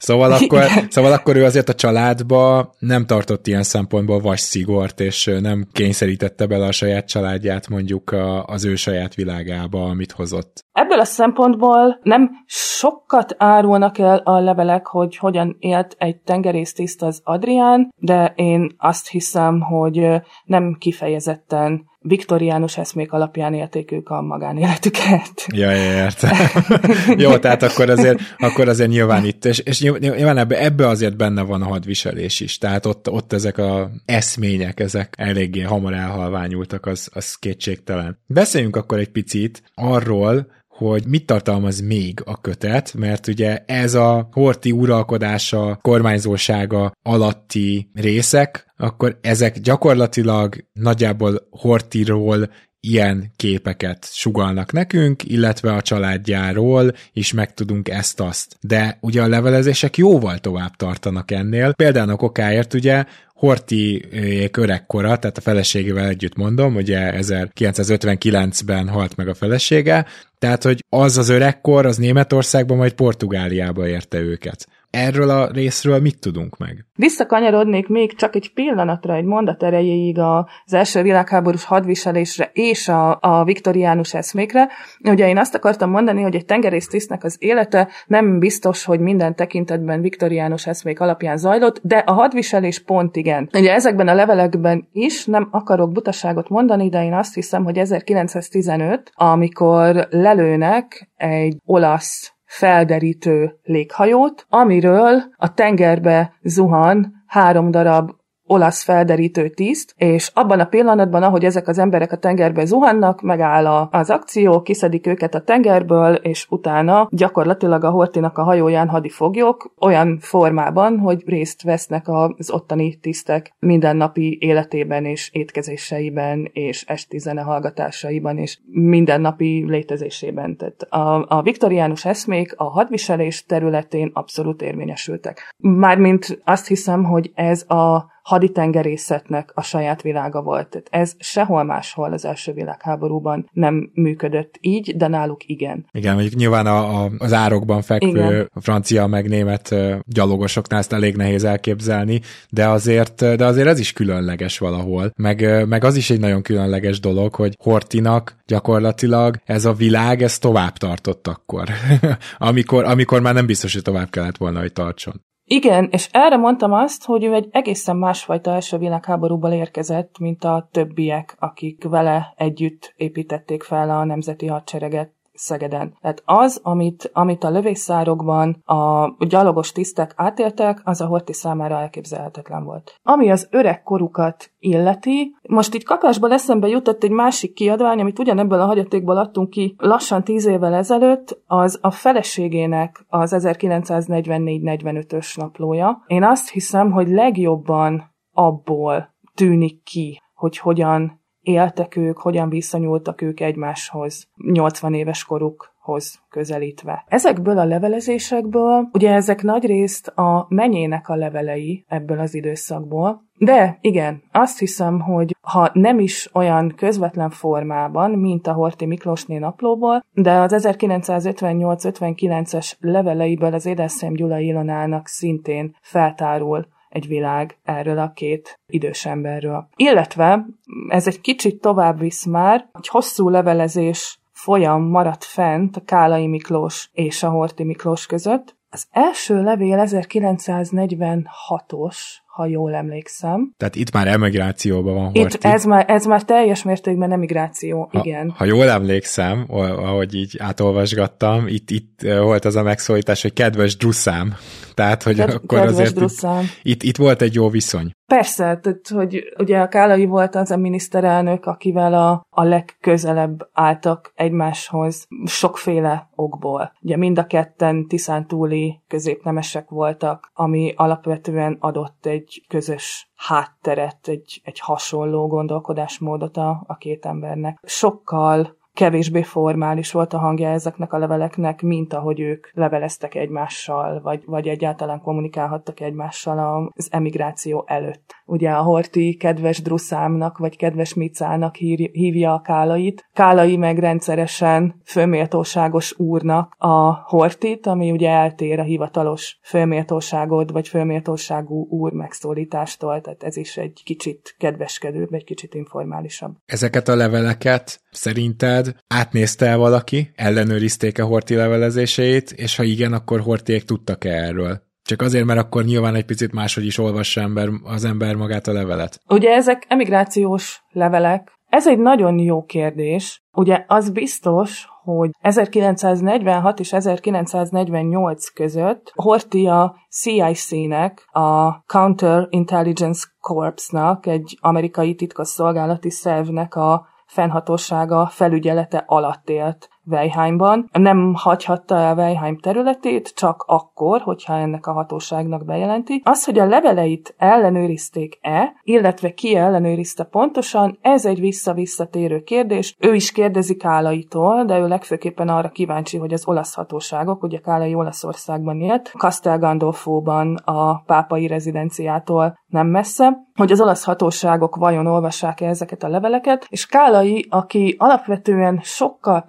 [SPEAKER 2] Szóval akkor, szóval akkor ő azért a családba nem tartott ilyen szempontból vas szigort, és nem kényszerítette bele a saját családját mondjuk az ő saját világába, amit hozott.
[SPEAKER 3] Ebből a szempontból nem sokat árulnak el a levelek, hogy hogyan élt egy tengerésztiszt az Adrián, de én azt hiszem, hogy nem kifejezetten viktoriánus eszmék alapján élték ők a magánéletüket.
[SPEAKER 2] Ja, értem. Jó, tehát akkor azért, akkor azért nyilván itt, és, és nyilván ebbe, ebbe azért benne van a hadviselés is, tehát ott, ott ezek a eszmények, ezek eléggé hamar elhalványultak, az, az kétségtelen. Beszéljünk akkor egy picit arról, hogy mit tartalmaz még a kötet, mert ugye ez a Horti uralkodása, kormányzósága alatti részek, akkor ezek gyakorlatilag nagyjából Hortiról ilyen képeket sugalnak nekünk, illetve a családjáról is megtudunk ezt-azt. De ugye a levelezések jóval tovább tartanak ennél. Például a kokáért ugye Horti öregkora, tehát a feleségével együtt mondom, ugye 1959-ben halt meg a felesége, tehát hogy az az öregkor, az Németországban, majd Portugáliába érte őket. Erről a részről mit tudunk meg?
[SPEAKER 3] Visszakanyarodnék még csak egy pillanatra, egy mondat erejéig az első világháborús hadviselésre és a, a viktoriánus eszmékre. Ugye én azt akartam mondani, hogy egy tengerésztisztnek az élete nem biztos, hogy minden tekintetben viktoriánus eszmék alapján zajlott, de a hadviselés pont igen. Ugye ezekben a levelekben is nem akarok butaságot mondani, de én azt hiszem, hogy 1915, amikor lelőnek egy olasz felderítő léghajót, amiről a tengerbe zuhan három darab olasz felderítő tiszt, és abban a pillanatban, ahogy ezek az emberek a tengerbe zuhannak, megáll az akció, kiszedik őket a tengerből, és utána gyakorlatilag a Hortinak a hajóján hadifoglyok olyan formában, hogy részt vesznek az ottani tisztek mindennapi életében és étkezéseiben, és esti zene hallgatásaiban, és mindennapi létezésében. Tehát a, a viktoriánus eszmék a hadviselés területén abszolút érvényesültek. Mármint azt hiszem, hogy ez a haditengerészetnek a saját világa volt. Tehát ez sehol máshol az első világháborúban nem működött így, de náluk igen.
[SPEAKER 2] Igen, mondjuk nyilván a, a, az árokban fekvő igen. francia meg német gyalogosoknál ezt elég nehéz elképzelni, de azért, de azért ez is különleges valahol. Meg, meg az is egy nagyon különleges dolog, hogy Hortinak gyakorlatilag ez a világ, ez tovább tartott akkor, amikor, amikor már nem biztos, hogy tovább kellett volna, hogy tartson.
[SPEAKER 3] Igen, és erre mondtam azt, hogy ő egy egészen másfajta első világháborúból érkezett, mint a többiek, akik vele együtt építették fel a nemzeti hadsereget Szegeden. Tehát az, amit, amit a lövészárokban a gyalogos tisztek átéltek, az a Horti számára elképzelhetetlen volt. Ami az öreg korukat illeti, most így kapásból eszembe jutott egy másik kiadvány, amit ugyanebből a hagyatékból adtunk ki lassan tíz évvel ezelőtt, az a feleségének az 1944-45-ös naplója. Én azt hiszem, hogy legjobban abból tűnik ki, hogy hogyan éltek ők, hogyan viszonyultak ők egymáshoz 80 éves korukhoz közelítve. Ezekből a levelezésekből, ugye ezek nagyrészt a menyének a levelei ebből az időszakból, de igen, azt hiszem, hogy ha nem is olyan közvetlen formában, mint a Horti Miklósné naplóból, de az 1958-59-es leveleiből az Édeszem Gyula Ilonának szintén feltárul egy világ erről a két idős emberről. Illetve ez egy kicsit tovább visz már, egy hosszú levelezés folyam maradt fent a Kálai Miklós és a Horti Miklós között. Az első levél 1946-os, ha jól emlékszem.
[SPEAKER 2] Tehát itt már emigrációban van
[SPEAKER 3] Horti. Itt ez már, ez már teljes mértékben emigráció,
[SPEAKER 2] ha,
[SPEAKER 3] igen.
[SPEAKER 2] Ha jól emlékszem, ahogy így átolvasgattam, itt, itt volt az a megszólítás, hogy kedves drusszám. Tehát, hogy Ked- akkor azért itt, itt, itt volt egy jó viszony.
[SPEAKER 3] Persze, tehát, hogy ugye a Kálai volt az a miniszterelnök, akivel a, a legközelebb álltak egymáshoz sokféle okból. Ugye mind a ketten tiszántúli középnemesek voltak, ami alapvetően adott egy közös hátteret, egy, egy hasonló gondolkodásmódot a, a két embernek. Sokkal kevésbé formális volt a hangja ezeknek a leveleknek, mint ahogy ők leveleztek egymással, vagy, vagy egyáltalán kommunikálhattak egymással az emigráció előtt. Ugye a Horti kedves Druszámnak, vagy kedves Micának hívja a Kálait. Kálai meg rendszeresen főméltóságos úrnak a Hortit, ami ugye eltér a hivatalos főméltóságod, vagy főméltóságú úr megszólítástól, tehát ez is egy kicsit kedveskedőbb, egy kicsit informálisabb.
[SPEAKER 2] Ezeket a leveleket szerinted szerinted átnézte el valaki, ellenőrizték-e Horti levelezéseit, és ha igen, akkor Hortiék tudtak-e erről? Csak azért, mert akkor nyilván egy picit máshogy is olvassa ember, az ember magát a levelet.
[SPEAKER 3] Ugye ezek emigrációs levelek. Ez egy nagyon jó kérdés. Ugye az biztos, hogy 1946 és 1948 között Horti a CIC-nek, a Counter Intelligence Corps-nak, egy amerikai titkosszolgálati szervnek a fennhatósága felügyelete alatt élt. Weihheimban. Nem hagyhatta el Weihheim területét, csak akkor, hogyha ennek a hatóságnak bejelenti. Az, hogy a leveleit ellenőrizték-e, illetve ki ellenőrizte pontosan, ez egy vissza-visszatérő kérdés. Ő is kérdezi Kálaitól, de ő legfőképpen arra kíváncsi, hogy az olasz hatóságok, ugye Kálai Olaszországban élt, Castel Gandolfóban a pápai rezidenciától nem messze, hogy az olasz hatóságok vajon olvassák-e ezeket a leveleket, és Kálai, aki alapvetően sokkal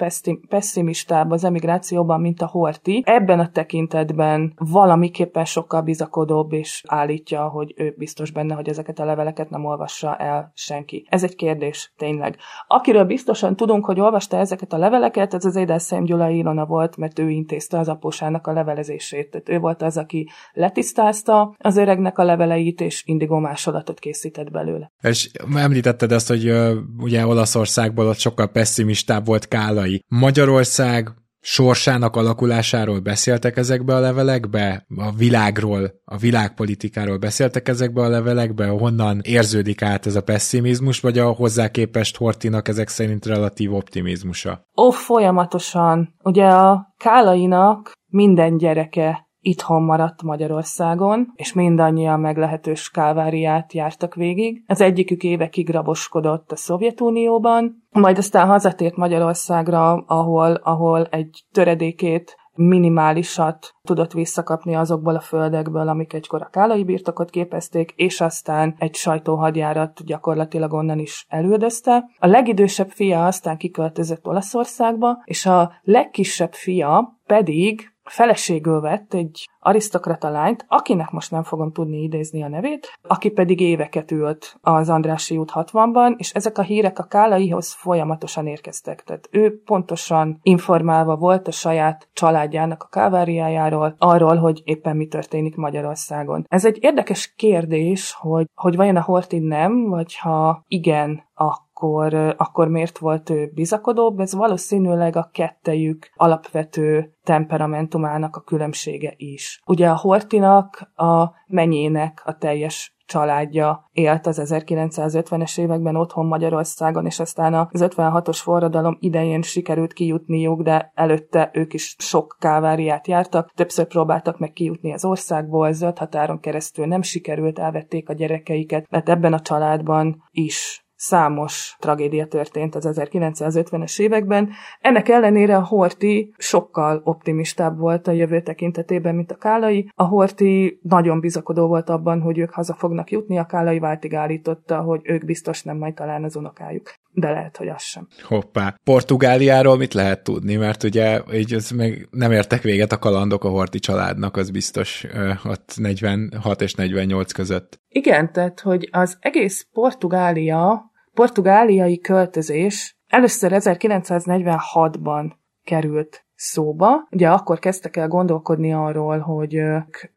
[SPEAKER 3] pessimistább az emigrációban, mint a Horti, ebben a tekintetben valamiképpen sokkal bizakodóbb, és állítja, hogy ő biztos benne, hogy ezeket a leveleket nem olvassa el senki. Ez egy kérdés, tényleg. Akiről biztosan tudunk, hogy olvasta ezeket a leveleket, ez az Édelszem Gyula Ilona volt, mert ő intézte az apósának a levelezését. Tehát ő volt az, aki letisztázta az öregnek a leveleit, és indigó másolatot készített belőle.
[SPEAKER 2] És említetted ezt, hogy uh, ugye Olaszországból ott sokkal pessimistább volt Kálai. Magyarország sorsának alakulásáról beszéltek ezekbe a levelekbe, a világról, a világpolitikáról beszéltek ezekbe a levelekbe, honnan érződik át ez a pessimizmus, vagy a hozzá képest Hortinak ezek szerint relatív optimizmusa?
[SPEAKER 3] Ó, folyamatosan. Ugye a Kálainak minden gyereke itthon maradt Magyarországon, és mindannyian meglehetős kálváriát jártak végig. Az egyikük évekig raboskodott a Szovjetunióban, majd aztán hazatért Magyarországra, ahol, ahol egy töredékét minimálisat tudott visszakapni azokból a földekből, amik egykor a kálai birtokot képezték, és aztán egy sajtóhadjárat gyakorlatilag onnan is elődözte. A legidősebb fia aztán kiköltözött Olaszországba, és a legkisebb fia pedig feleségül vett egy arisztokrata lányt, akinek most nem fogom tudni idézni a nevét, aki pedig éveket ült az Andrási út 60-ban, és ezek a hírek a Kálaihoz folyamatosan érkeztek. Tehát ő pontosan informálva volt a saját családjának a káváriájáról, arról, hogy éppen mi történik Magyarországon. Ez egy érdekes kérdés, hogy, hogy vajon a Hortin nem, vagy ha igen, a akkor, akkor miért volt ő bizakodóbb? Ez valószínűleg a kettejük alapvető temperamentumának a különbsége is. Ugye a Hortinak, a menyének a teljes családja élt az 1950-es években otthon Magyarországon, és aztán az 56-os forradalom idején sikerült kijutniuk, de előtte ők is sok káváriát jártak. Többször próbáltak meg kijutni az országból, zöld határon keresztül nem sikerült, elvették a gyerekeiket, mert ebben a családban is számos tragédia történt az 1950-es években. Ennek ellenére a Horti sokkal optimistább volt a jövő tekintetében, mint a Kálai. A Horti nagyon bizakodó volt abban, hogy ők haza fognak jutni, a Kálai váltig állította, hogy ők biztos nem majd talán az unokájuk. De lehet, hogy az sem.
[SPEAKER 2] Hoppá. Portugáliáról mit lehet tudni? Mert ugye így az meg nem értek véget a kalandok a Horti családnak, az biztos ott 46 és 48 között.
[SPEAKER 3] Igen, tehát hogy az egész Portugália portugáliai költözés először 1946-ban került szóba. Ugye akkor kezdtek el gondolkodni arról, hogy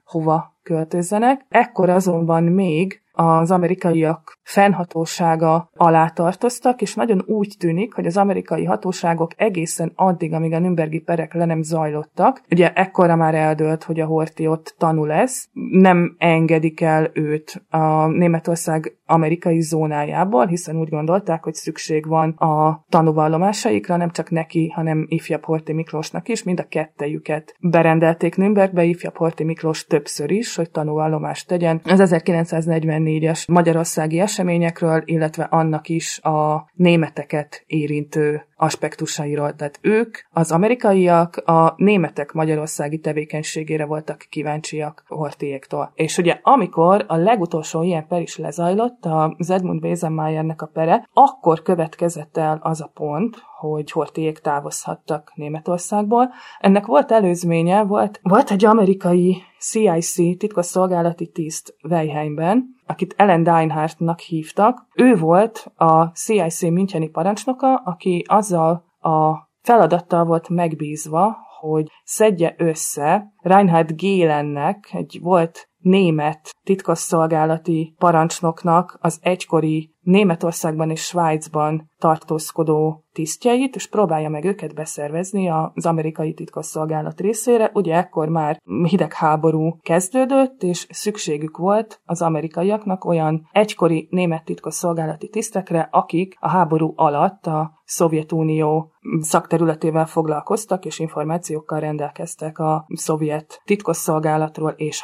[SPEAKER 3] hova költözzenek. Ekkor azonban még az amerikaiak fennhatósága alá tartoztak, és nagyon úgy tűnik, hogy az amerikai hatóságok egészen addig, amíg a Nürnbergi perek le nem zajlottak, ugye ekkora már eldőlt, hogy a Horti ott tanul lesz, nem engedik el őt a Németország amerikai zónájából, hiszen úgy gondolták, hogy szükség van a tanúvallomásaikra, nem csak neki, hanem ifjabb Horti Miklósnak is, mind a kettejüket berendelték Nürnbergbe, ifjabb Horti Miklós többször is, hogy tanúvallomást tegyen. Az 1944-es magyarországi eseményekről, illetve annak is a németeket érintő aspektusairól. Tehát ők, az amerikaiak, a németek magyarországi tevékenységére voltak kíváncsiak Hortiéktól. És ugye amikor a legutolsó ilyen per is lezajlott, az Edmund Wezenmayernek a pere, akkor következett el az a pont, hogy Hortiék távozhattak Németországból. Ennek volt előzménye, volt, volt egy amerikai CIC titkosszolgálati tiszt Weihheimben, akit Ellen Deinhardtnak hívtak. Ő volt a CIC Müncheni parancsnoka, aki azzal a feladattal volt megbízva, hogy szedje össze Reinhard Gélennek, egy volt német titkosszolgálati parancsnoknak az egykori Németországban és Svájcban tartózkodó tisztjeit, és próbálja meg őket beszervezni az amerikai titkosszolgálat részére. Ugye ekkor már hidegháború kezdődött, és szükségük volt az amerikaiaknak olyan egykori német titkosszolgálati tisztekre, akik a háború alatt a Szovjetunió szakterületével foglalkoztak, és információkkal rendelkeztek a szovjet titkosszolgálatról és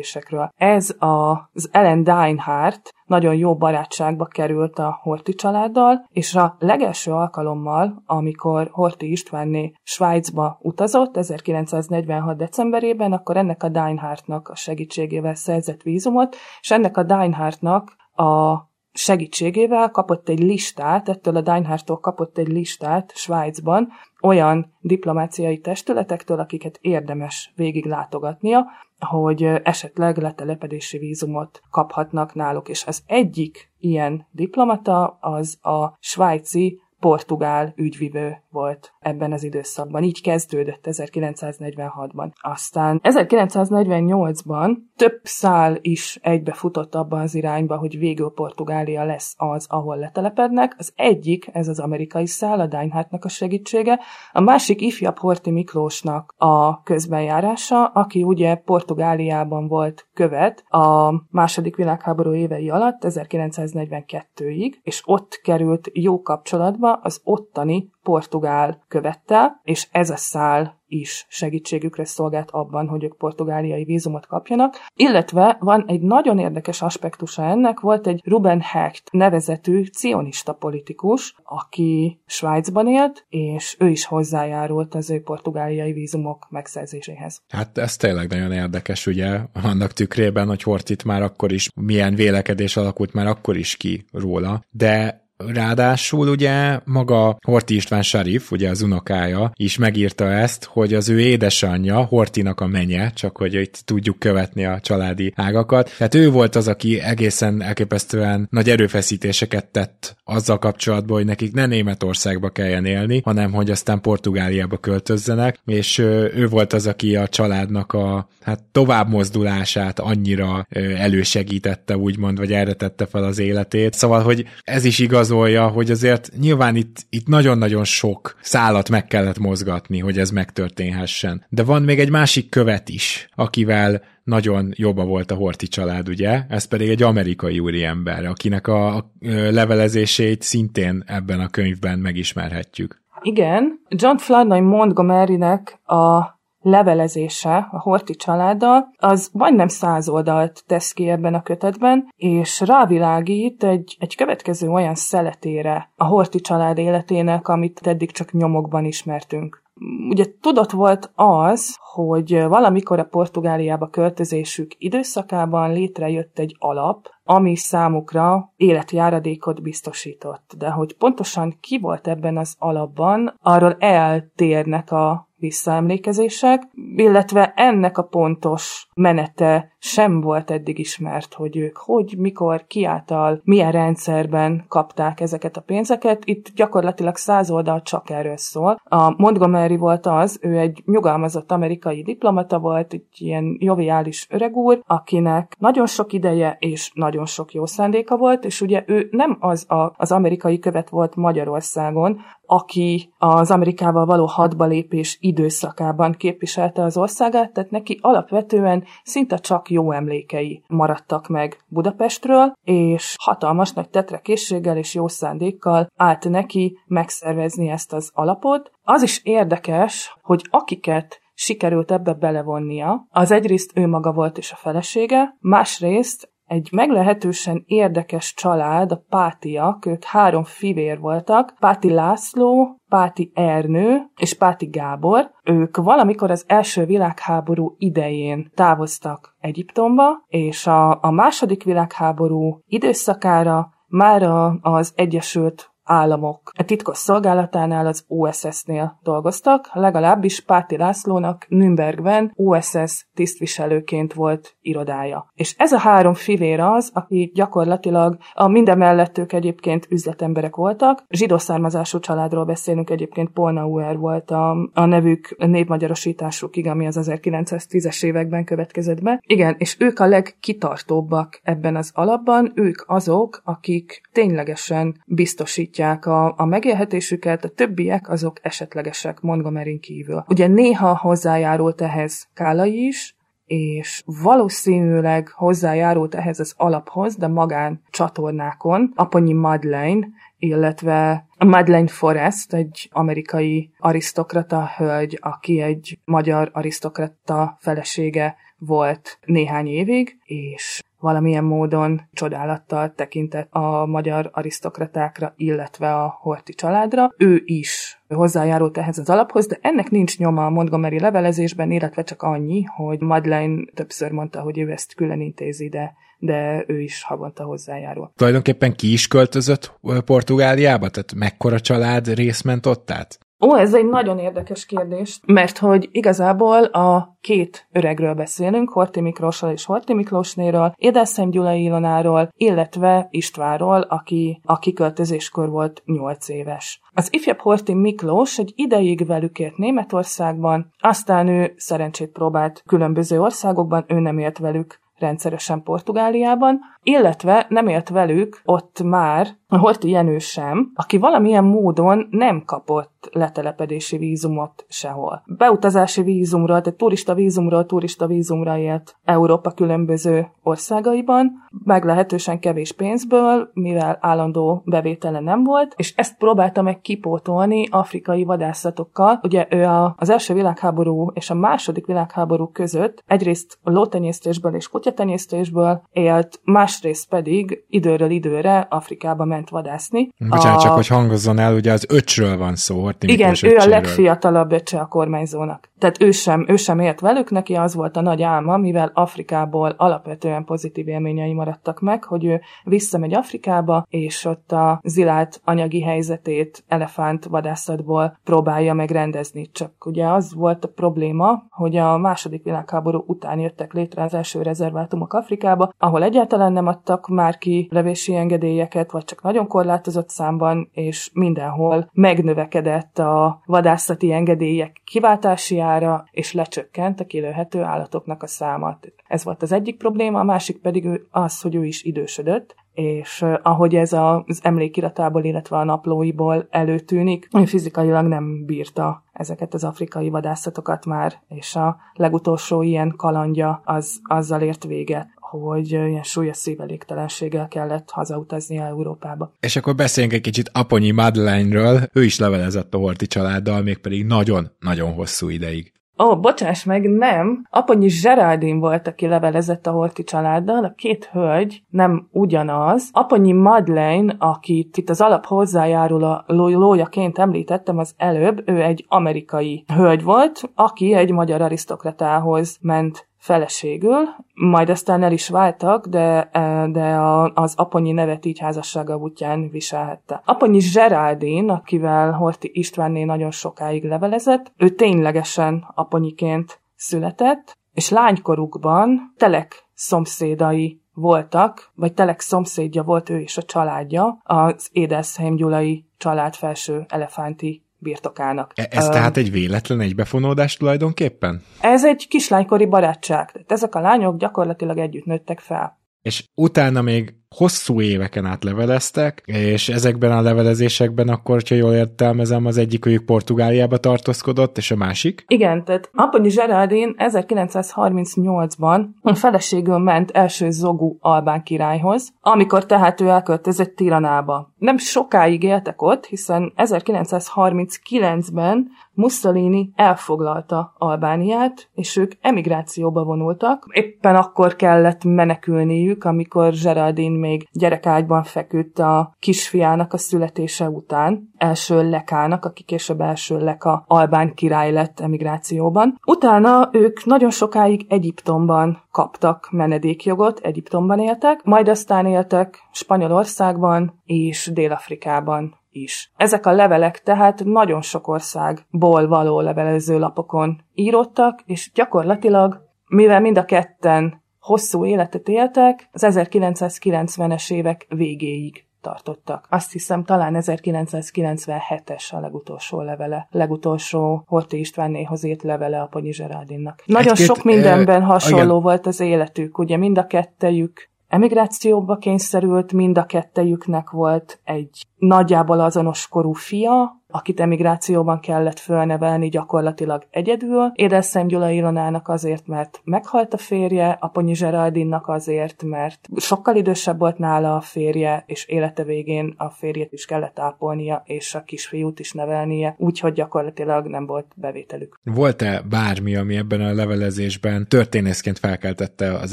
[SPEAKER 3] hadifejlesztésekről. Ez az Ellen Deinhardt nagyon jó barátságba került a Horti családdal, és a legelső alkalommal, amikor Horti Istvánné Svájcba utazott 1946. decemberében, akkor ennek a Deinhardtnak a segítségével szerzett vízumot, és ennek a Deinhardtnak a segítségével kapott egy listát, ettől a Deinhardtól kapott egy listát Svájcban olyan diplomáciai testületektől, akiket érdemes végig látogatnia, hogy esetleg letelepedési vízumot kaphatnak náluk. És az egyik ilyen diplomata az a svájci portugál ügyvivő volt ebben az időszakban. Így kezdődött 1946-ban. Aztán 1948-ban több szál is egybe futott abban az irányba, hogy végül Portugália lesz az, ahol letelepednek. Az egyik, ez az amerikai szál, a Deinhardtnak a segítsége, a másik ifjabb Horti Miklósnak a közbenjárása, aki ugye Portugáliában volt követ a második világháború évei alatt, 1942-ig, és ott került jó kapcsolatba az ottani portugál követtel, és ez a szál is segítségükre szolgált abban, hogy ők portugáliai vízumot kapjanak. Illetve van egy nagyon érdekes aspektusa ennek, volt egy Ruben Hecht nevezetű cionista politikus, aki Svájcban élt, és ő is hozzájárult az ő portugáliai vízumok megszerzéséhez.
[SPEAKER 2] Hát ez tényleg nagyon érdekes, ugye, annak tükrében, hogy Hortit már akkor is, milyen vélekedés alakult már akkor is ki róla, de Ráadásul ugye maga Horti István Sarif, ugye az unokája is megírta ezt, hogy az ő édesanyja, Hortinak a menye, csak hogy itt tudjuk követni a családi ágakat. Tehát ő volt az, aki egészen elképesztően nagy erőfeszítéseket tett azzal kapcsolatban, hogy nekik ne Németországba kelljen élni, hanem hogy aztán Portugáliába költözzenek, és ő volt az, aki a családnak a hát tovább mozdulását annyira elősegítette, úgymond, vagy erre tette fel az életét. Szóval, hogy ez is igaz igazolja, hogy azért nyilván itt, itt nagyon-nagyon sok szálat meg kellett mozgatni, hogy ez megtörténhessen. De van még egy másik követ is, akivel nagyon jobba volt a Horti család, ugye? Ez pedig egy amerikai úriember, akinek a levelezését szintén ebben a könyvben megismerhetjük.
[SPEAKER 3] Igen, John Floodnoy Montgomerynek a levelezése a Horti családdal, az majdnem száz oldalt tesz ki ebben a kötetben, és rávilágít egy, egy következő olyan szeletére a Horti család életének, amit eddig csak nyomokban ismertünk. Ugye tudott volt az, hogy valamikor a Portugáliába költözésük időszakában létrejött egy alap, ami számukra életjáradékot biztosított. De hogy pontosan ki volt ebben az alapban, arról eltérnek a visszaemlékezések, illetve ennek a pontos menete sem volt eddig ismert, hogy ők hogy, mikor, kiáltal, milyen rendszerben kapták ezeket a pénzeket. Itt gyakorlatilag száz oldal csak erről szól. A Montgomery volt az, ő egy nyugalmazott amerikai diplomata volt, egy ilyen joviális öregúr, akinek nagyon sok ideje és nagyon sok jó szándéka volt, és ugye ő nem az a, az amerikai követ volt Magyarországon, aki az Amerikával való hadba lépés időszakában képviselte az országát, tehát neki alapvetően szinte csak jó emlékei maradtak meg Budapestről, és hatalmas nagy tetrekészséggel és jó szándékkal állt neki megszervezni ezt az alapot. Az is érdekes, hogy akiket sikerült ebbe belevonnia, az egyrészt ő maga volt és a felesége, másrészt egy meglehetősen érdekes család, a Pátiak, ők három fivér voltak, Páti László, Páti Ernő és Páti Gábor. Ők valamikor az első világháború idején távoztak Egyiptomba, és a, a második világháború időszakára már az Egyesült államok a titkos szolgálatánál, az OSS-nél dolgoztak, legalábbis Páti Lászlónak Nürnbergben OSS tisztviselőként volt irodája. És ez a három fivér az, aki gyakorlatilag a minden mellett ők egyébként üzletemberek voltak. Zsidó származású családról beszélünk, egyébként Polnauer volt a, a nevük népmagyarosításukig, ami az 1910-es években következett be. Igen, és ők a legkitartóbbak ebben az alapban, ők azok, akik ténylegesen biztosítják a, a megélhetésüket, a többiek azok esetlegesek montgomery kívül. Ugye néha hozzájárult ehhez Kálai is, és valószínűleg hozzájárult ehhez az alaphoz, de magán csatornákon, Aponyi Madeleine, illetve Madeleine Forrest, egy amerikai arisztokrata hölgy, aki egy magyar arisztokrata felesége volt néhány évig, és valamilyen módon csodálattal tekintett a magyar arisztokratákra, illetve a Horti családra. Ő is hozzájárult ehhez az alaphoz, de ennek nincs nyoma a Montgomery levelezésben, illetve csak annyi, hogy Madeleine többször mondta, hogy ő ezt külön intézi, de de ő is havonta hozzájárul.
[SPEAKER 2] Tulajdonképpen ki is költözött Portugáliába? Tehát mekkora család rész ment ott át?
[SPEAKER 3] Ó, ez egy nagyon érdekes kérdés, mert hogy igazából a két öregről beszélünk, Horti Miklósról és Horti Miklósnéről, Édelszem Gyulai Ilonáról, illetve Istvánról, aki a kiköltözéskor volt 8 éves. Az ifjabb Horti Miklós egy ideig velük élt Németországban, aztán ő szerencsét próbált különböző országokban, ő nem élt velük rendszeresen Portugáliában, illetve nem élt velük ott már a Horti Jenő sem, aki valamilyen módon nem kapott letelepedési vízumot sehol. Beutazási vízumra, tehát turista vízumról turista vízumra élt Európa különböző országaiban, meglehetősen kevés pénzből, mivel állandó bevétele nem volt, és ezt próbálta meg kipótolni afrikai vadászatokkal. Ugye ő a, az első világháború és a második világháború között egyrészt lótenyésztésből és kutyatenyésztésből élt, másrészt pedig időről időre Afrikába ment vadászni.
[SPEAKER 2] Bocsánat, a... csak hogy hangozzon el, ugye az öcsről van szó,
[SPEAKER 3] Horthy Igen, ő a legfiatalabb öccse a kormányzónak. Tehát ő sem, ő sem élt velük, neki az volt a nagy álma, mivel Afrikából alapvetően pozitív élményei maradtak meg, hogy ő visszamegy Afrikába, és ott a zilált anyagi helyzetét elefánt vadászatból próbálja megrendezni. Csak ugye az volt a probléma, hogy a második világháború után jöttek létre az első rezervátumok Afrikába, ahol egyáltalán nem adtak már ki levési engedélyeket, vagy csak nagyon korlátozott számban, és mindenhol megnövekedett a vadászati engedélyek kiváltási ára, és lecsökkent a kilőhető állatoknak a száma. Ez volt az egyik probléma, a másik pedig az, hogy ő is idősödött, és ahogy ez az emlékiratából, illetve a naplóiból előtűnik, fizikailag nem bírta ezeket az afrikai vadászatokat már, és a legutolsó ilyen kalandja az azzal ért véget, hogy ilyen súlyos szívelégtelenséggel kellett hazautazni Európába.
[SPEAKER 2] És akkor beszéljünk egy kicsit Aponyi Madeleine-ről. Ő is levelezett a Horti családdal, mégpedig nagyon-nagyon hosszú ideig.
[SPEAKER 3] Ó, oh, bocsáss meg, nem. Aponyi Geraldine volt, aki levelezett a Horti családdal, a két hölgy nem ugyanaz. Aponyi Madeleine, akit itt az alap hozzájárul a lójaként említettem az előbb, ő egy amerikai hölgy volt, aki egy magyar arisztokratához ment feleségül, majd aztán el is váltak, de, e, de a, az aponyi nevet így házassága útján viselhette. Aponyi Geraldine, akivel Horti Istvánné nagyon sokáig levelezett, ő ténylegesen aponyiként született, és lánykorukban telek szomszédai voltak, vagy telek szomszédja volt ő és a családja, az Édesheim Gyulai család felső elefánti birtokának.
[SPEAKER 2] E- ez um, tehát egy véletlen egybefonódás tulajdonképpen?
[SPEAKER 3] Ez egy kislánykori barátság. Tehát ezek a lányok gyakorlatilag együtt nőttek fel.
[SPEAKER 2] És utána még hosszú éveken át leveleztek, és ezekben a levelezésekben akkor, hogyha jól értelmezem, az egyikőjük Portugáliába tartózkodott, és a másik?
[SPEAKER 3] Igen, tehát Aponyi Geraldine 1938-ban a feleségül ment első zogú albán királyhoz, amikor tehát ő elköltözött Tiranába. Nem sokáig éltek ott, hiszen 1939-ben Mussolini elfoglalta Albániát, és ők emigrációba vonultak. Éppen akkor kellett menekülniük, amikor Geraldine még gyerekágyban feküdt a kisfiának a születése után, első lekának, aki később első leka albán király lett emigrációban. Utána ők nagyon sokáig Egyiptomban kaptak menedékjogot, Egyiptomban éltek, majd aztán éltek Spanyolországban és Dél-Afrikában is. Ezek a levelek tehát nagyon sok országból való levelező lapokon írottak, és gyakorlatilag, mivel mind a ketten hosszú életet éltek, az 1990-es évek végéig tartottak. Azt hiszem, talán 1997-es a legutolsó levele, legutolsó Horti Istvánnéhoz írt levele a Ponyi Zserádinnak. Nagyon Egy-két, sok mindenben hasonló igen. volt az életük, ugye mind a kettejük emigrációba kényszerült, mind a kettejüknek volt egy nagyjából azonos korú fia, akit emigrációban kellett fölnevelni gyakorlatilag egyedül. Édeszem Gyula Ilonának azért, mert meghalt a férje, Aponyi Zseraldinnak azért, mert sokkal idősebb volt nála a férje, és élete végén a férjét is kellett ápolnia, és a kisfiút is nevelnie, úgyhogy gyakorlatilag nem volt bevételük.
[SPEAKER 2] Volt-e bármi, ami ebben a levelezésben történészként felkeltette az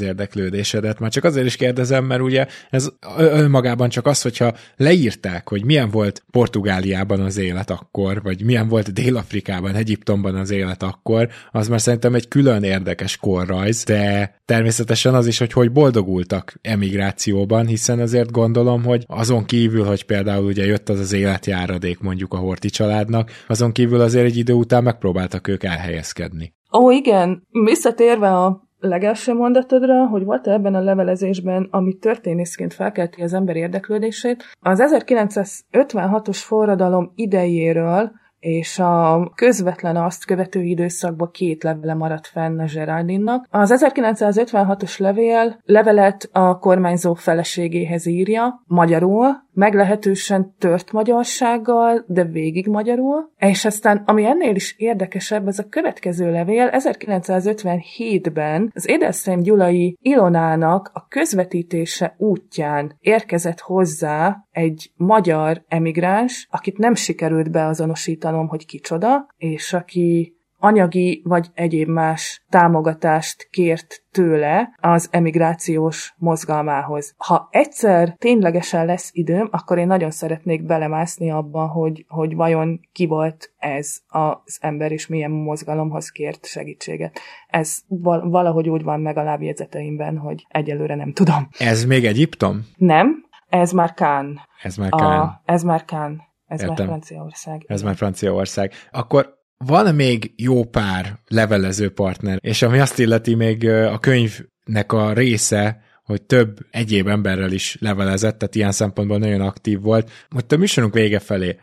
[SPEAKER 2] érdeklődésedet? Már csak azért is kérdezem, mert ugye ez önmagában csak az, hogyha leírták, hogy milyen volt Portugáliában az élet, élet akkor, vagy milyen volt Dél-Afrikában, Egyiptomban az élet akkor, az már szerintem egy külön érdekes korrajz, de természetesen az is, hogy hogy boldogultak emigrációban, hiszen azért gondolom, hogy azon kívül, hogy például ugye jött az az életjáradék mondjuk a Horti családnak, azon kívül azért egy idő után megpróbáltak ők elhelyezkedni.
[SPEAKER 3] Ó, igen. Visszatérve a legelső mondatodra, hogy volt -e ebben a levelezésben, ami történészként felkelti az ember érdeklődését. Az 1956-os forradalom idejéről és a közvetlen azt követő időszakban két levele maradt fenn a Geraldinnak. Az 1956-os levél levelet a kormányzó feleségéhez írja, magyarul, meglehetősen tört magyarsággal, de végig magyarul, és aztán, ami ennél is érdekesebb, az a következő levél 1957-ben az Édeszem Gyulai Ilonának a közvetítése útján érkezett hozzá egy magyar emigráns, akit nem sikerült beazonosítanom, hogy kicsoda, és aki anyagi vagy egyéb más támogatást kért tőle az emigrációs mozgalmához. Ha egyszer ténylegesen lesz időm, akkor én nagyon szeretnék belemászni abba, hogy, hogy vajon ki volt ez az ember, és milyen mozgalomhoz kért segítséget. Ez valahogy úgy van meg a lábjegyzeteimben, hogy egyelőre nem tudom.
[SPEAKER 2] Ez még Egyiptom?
[SPEAKER 3] Nem, ez már Kán.
[SPEAKER 2] Ez már Kán. A,
[SPEAKER 3] ez már Kán. Ez Értem. már Franciaország.
[SPEAKER 2] Ez már Franciaország. Akkor van még jó pár levelező partner, és ami azt illeti még a könyvnek a része, hogy több egyéb emberrel is levelezett, tehát ilyen szempontból nagyon aktív volt. Most a műsorunk vége felé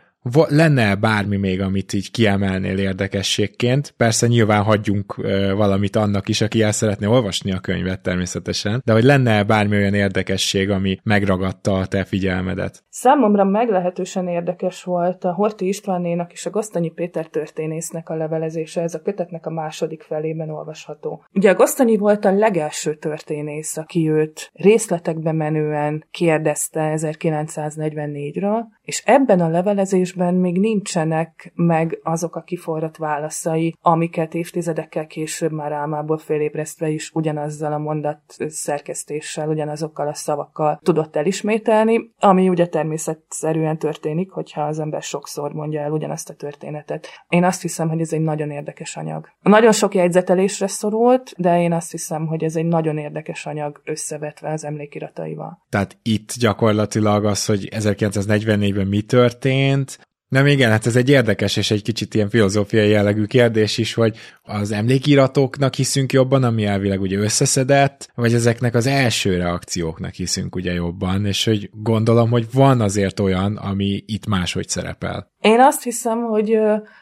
[SPEAKER 2] lenne bármi még, amit így kiemelnél érdekességként? Persze nyilván hagyjunk valamit annak is, aki el szeretné olvasni a könyvet természetesen, de hogy lenne bármi olyan érdekesség, ami megragadta a te figyelmedet?
[SPEAKER 3] Számomra meglehetősen érdekes volt a Horti Istvánnénak és a Gosztanyi Péter történésznek a levelezése, ez a kötetnek a második felében olvasható. Ugye a Gosztanyi volt a legelső történész, aki őt részletekbe menően kérdezte 1944-ről, és ebben a levelezésben még nincsenek meg azok a kiforrott válaszai, amiket évtizedekkel később már álmából félébresztve is ugyanazzal a mondat szerkesztéssel, ugyanazokkal a szavakkal tudott elismételni, ami ugye természetszerűen történik, hogyha az ember sokszor mondja el ugyanazt a történetet. Én azt hiszem, hogy ez egy nagyon érdekes anyag. Nagyon sok jegyzetelésre szorult, de én azt hiszem, hogy ez egy nagyon érdekes anyag összevetve az emlékirataival.
[SPEAKER 2] Tehát itt gyakorlatilag az, hogy 1944 2014-ben mi történt. Nem, igen, hát ez egy érdekes és egy kicsit ilyen filozófiai jellegű kérdés is, hogy az emlékiratoknak hiszünk jobban, ami elvileg ugye összeszedett, vagy ezeknek az első reakcióknak hiszünk ugye jobban, és hogy gondolom, hogy van azért olyan, ami itt máshogy szerepel.
[SPEAKER 3] Én azt hiszem, hogy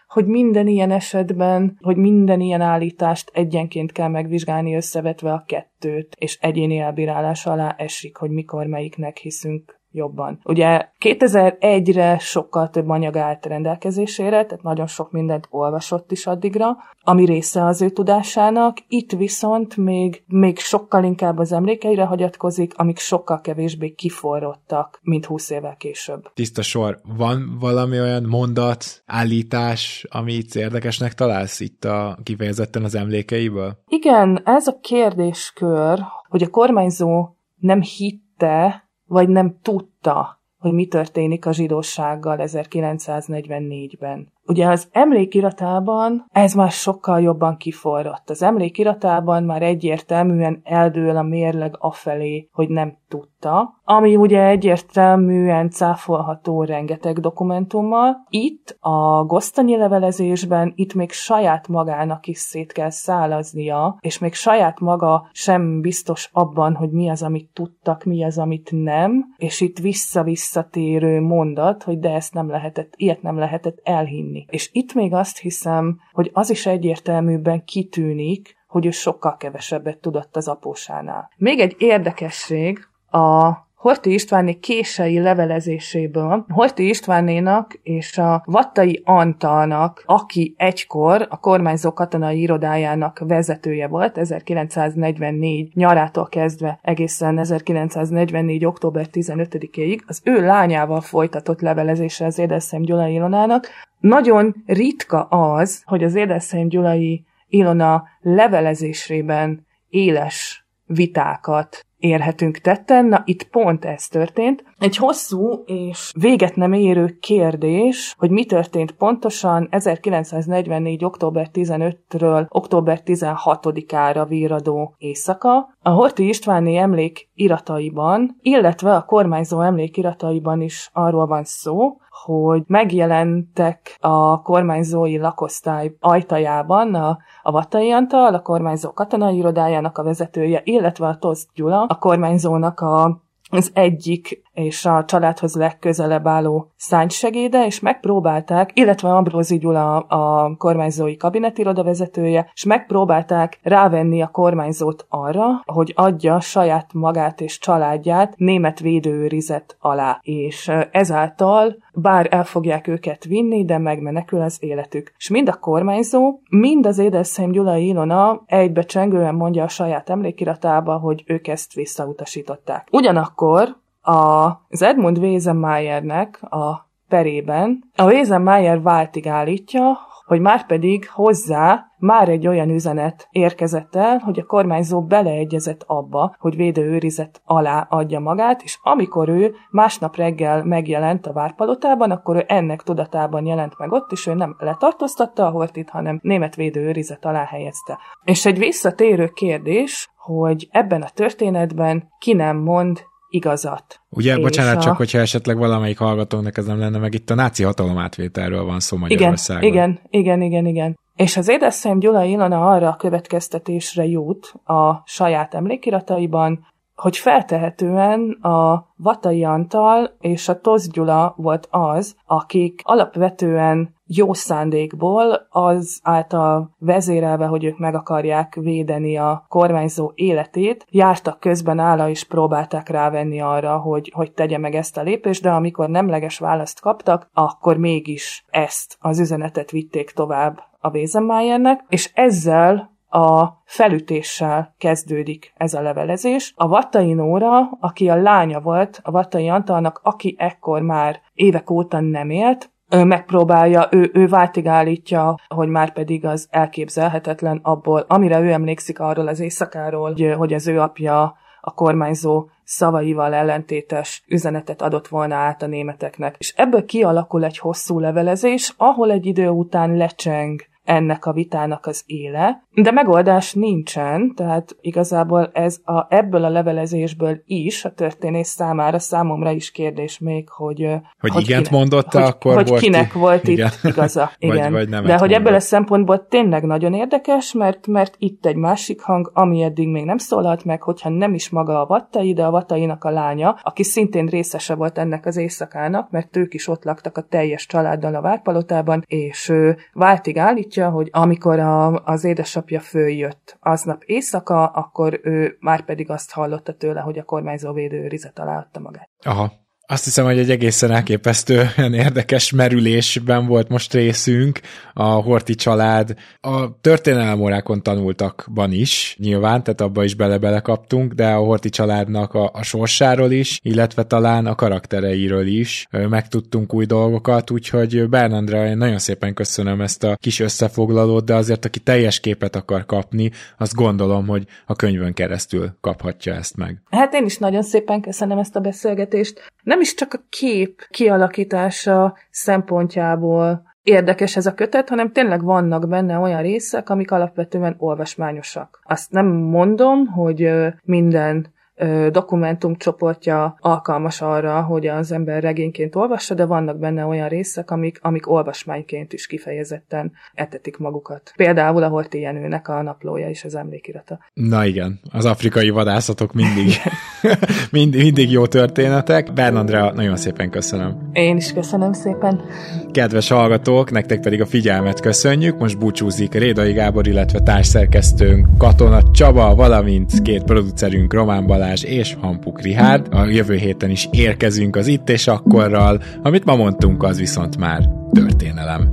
[SPEAKER 3] hogy minden ilyen esetben, hogy minden ilyen állítást egyenként kell megvizsgálni összevetve a kettőt, és egyéni elbírálás alá esik, hogy mikor melyiknek hiszünk jobban. Ugye 2001-re sokkal több anyag állt rendelkezésére, tehát nagyon sok mindent olvasott is addigra, ami része az ő tudásának. Itt viszont még, még sokkal inkább az emlékeire hagyatkozik, amik sokkal kevésbé kiforrottak, mint 20 évvel később.
[SPEAKER 2] Tiszta sor. Van valami olyan mondat, állítás, amit érdekesnek találsz itt a kifejezetten az emlékeiből?
[SPEAKER 3] Igen, ez a kérdéskör, hogy a kormányzó nem hitte, vagy nem tudta, hogy mi történik a zsidósággal 1944-ben. Ugye az emlékiratában ez már sokkal jobban kiforrott. Az emlékiratában már egyértelműen eldől a mérleg afelé, hogy nem tudta, ami ugye egyértelműen cáfolható rengeteg dokumentummal. Itt a gosztanyi levelezésben, itt még saját magának is szét kell szálaznia, és még saját maga sem biztos abban, hogy mi az, amit tudtak, mi az, amit nem, és itt vissza-visszatérő mondat, hogy de ezt nem lehetett, ilyet nem lehetett elhinni. És itt még azt hiszem, hogy az is egyértelműbben kitűnik, hogy ő sokkal kevesebbet tudott az apósánál. Még egy érdekesség, a Horti Istvánné kései levelezéséből Horti Istvánnénak és a Vattai Antalnak, aki egykor a kormányzó katonai irodájának vezetője volt, 1944 nyarától kezdve egészen 1944. október 15-ig, az ő lányával folytatott levelezése az Édeszem Gyulai Ilonának. Nagyon ritka az, hogy az Édeszem Gyulai Ilona levelezésében éles vitákat érhetünk tetten. Na, itt pont ez történt. Egy hosszú és véget nem érő kérdés, hogy mi történt pontosan 1944. október 15-ről október 16-ára víradó éjszaka. A Horti Istváni emlék irataiban, illetve a kormányzó emlék irataiban is arról van szó, hogy megjelentek a kormányzói lakosztály ajtajában a, a Vattai Antal, a kormányzó katonai irodájának a vezetője, illetve a Tosz Gyula, a kormányzónak a az egyik és a családhoz legközelebb álló szánysegéde, és megpróbálták, illetve Ambrózi Gyula a kormányzói kabinetiroda vezetője, és megpróbálták rávenni a kormányzót arra, hogy adja saját magát és családját német védőőrizet alá. És ezáltal bár el fogják őket vinni, de megmenekül az életük. És mind a kormányzó, mind az Édesheim Gyula Ilona egybecsengően mondja a saját emlékiratába, hogy ők ezt visszautasították. Ugyanakkor az Edmund Wesenmayernek a perében a Wesenmayer váltig állítja, hogy már pedig hozzá már egy olyan üzenet érkezett el, hogy a kormányzó beleegyezett abba, hogy védőőrizet alá adja magát, és amikor ő másnap reggel megjelent a várpalotában, akkor ő ennek tudatában jelent meg ott, és ő nem letartóztatta a hortit, hanem német védőőrizet alá helyezte. És egy visszatérő kérdés, hogy ebben a történetben ki nem mond igazat.
[SPEAKER 2] Ugye, bocsánat, a... csak hogyha esetleg valamelyik hallgatónak ez nem lenne, meg itt a náci hatalom átvételről van szó Magyarországon.
[SPEAKER 3] Igen, igen, igen, igen, igen. És az édeszem Gyula Ilona arra a következtetésre jut a saját emlékirataiban, hogy feltehetően a Vatai Antal és a Tosz Gyula volt az, akik alapvetően jó szándékból az által vezérelve, hogy ők meg akarják védeni a kormányzó életét, jártak közben álla és próbálták rávenni arra, hogy, hogy tegye meg ezt a lépést, de amikor nemleges választ kaptak, akkor mégis ezt az üzenetet vitték tovább a Wezenmayernek, és ezzel a felütéssel kezdődik ez a levelezés. A Vattai Nóra, aki a lánya volt a Vattai Antalnak, aki ekkor már évek óta nem élt, ő megpróbálja, ő, ő váltig állítja, hogy már pedig az elképzelhetetlen abból, amire ő emlékszik arról az éjszakáról, hogy, hogy az ő apja a kormányzó szavaival ellentétes üzenetet adott volna át a németeknek. És ebből kialakul egy hosszú levelezés, ahol egy idő után lecseng ennek a vitának az éle, de megoldás nincsen, tehát igazából ez a, ebből a levelezésből is a történész számára számomra is kérdés még, hogy...
[SPEAKER 2] Hogy, hogy igent kinek, mondott hogy, akkor
[SPEAKER 3] hogy
[SPEAKER 2] volt
[SPEAKER 3] kinek ki? volt igen. itt igaza. Igen. vagy, vagy nem de hogy ebből a szempontból tényleg nagyon érdekes, mert, mert itt egy másik hang, ami eddig még nem szólalt meg, hogyha nem is maga a Vattai, de a Vattainak a lánya, aki szintén részese volt ennek az éjszakának, mert ők is ott laktak a teljes családdal a Várpalotában, és ő váltig állítja, hogy amikor a, az édesapja följött aznap éjszaka, akkor ő már pedig azt hallotta tőle, hogy a kormányzó védőőrize találta magát.
[SPEAKER 2] Aha, azt hiszem, hogy egy egészen elképesztően érdekes merülésben volt most részünk a Horti család. A történelmorákon tanultakban is, nyilván, tehát abba is bele-bele kaptunk, de a Horti családnak a, a sorsáról is, illetve talán a karaktereiről is megtudtunk új dolgokat, úgyhogy Bernandra, én nagyon szépen köszönöm ezt a kis összefoglalót, de azért, aki teljes képet akar kapni, azt gondolom, hogy a könyvön keresztül kaphatja ezt meg.
[SPEAKER 3] Hát én is nagyon szépen köszönöm ezt a beszélgetést nem is csak a kép kialakítása szempontjából érdekes ez a kötet, hanem tényleg vannak benne olyan részek, amik alapvetően olvasmányosak. Azt nem mondom, hogy minden dokumentumcsoportja alkalmas arra, hogy az ember regényként olvassa, de vannak benne olyan részek, amik, amik olvasmányként is kifejezetten etetik magukat. Például a Horti Jenőnek a naplója és az emlékirata.
[SPEAKER 2] Na igen, az afrikai vadászatok mindig, mindig, mindig jó történetek. Andrea, nagyon szépen köszönöm.
[SPEAKER 3] Én is köszönöm szépen.
[SPEAKER 2] Kedves hallgatók, nektek pedig a figyelmet köszönjük. Most búcsúzik Rédai Gábor, illetve társszerkesztőnk Katona Csaba, valamint két producerünk Román Balázs Balázs és Hampuk Rihárd. A jövő héten is érkezünk az itt és akkorral, amit ma mondtunk, az viszont már történelem.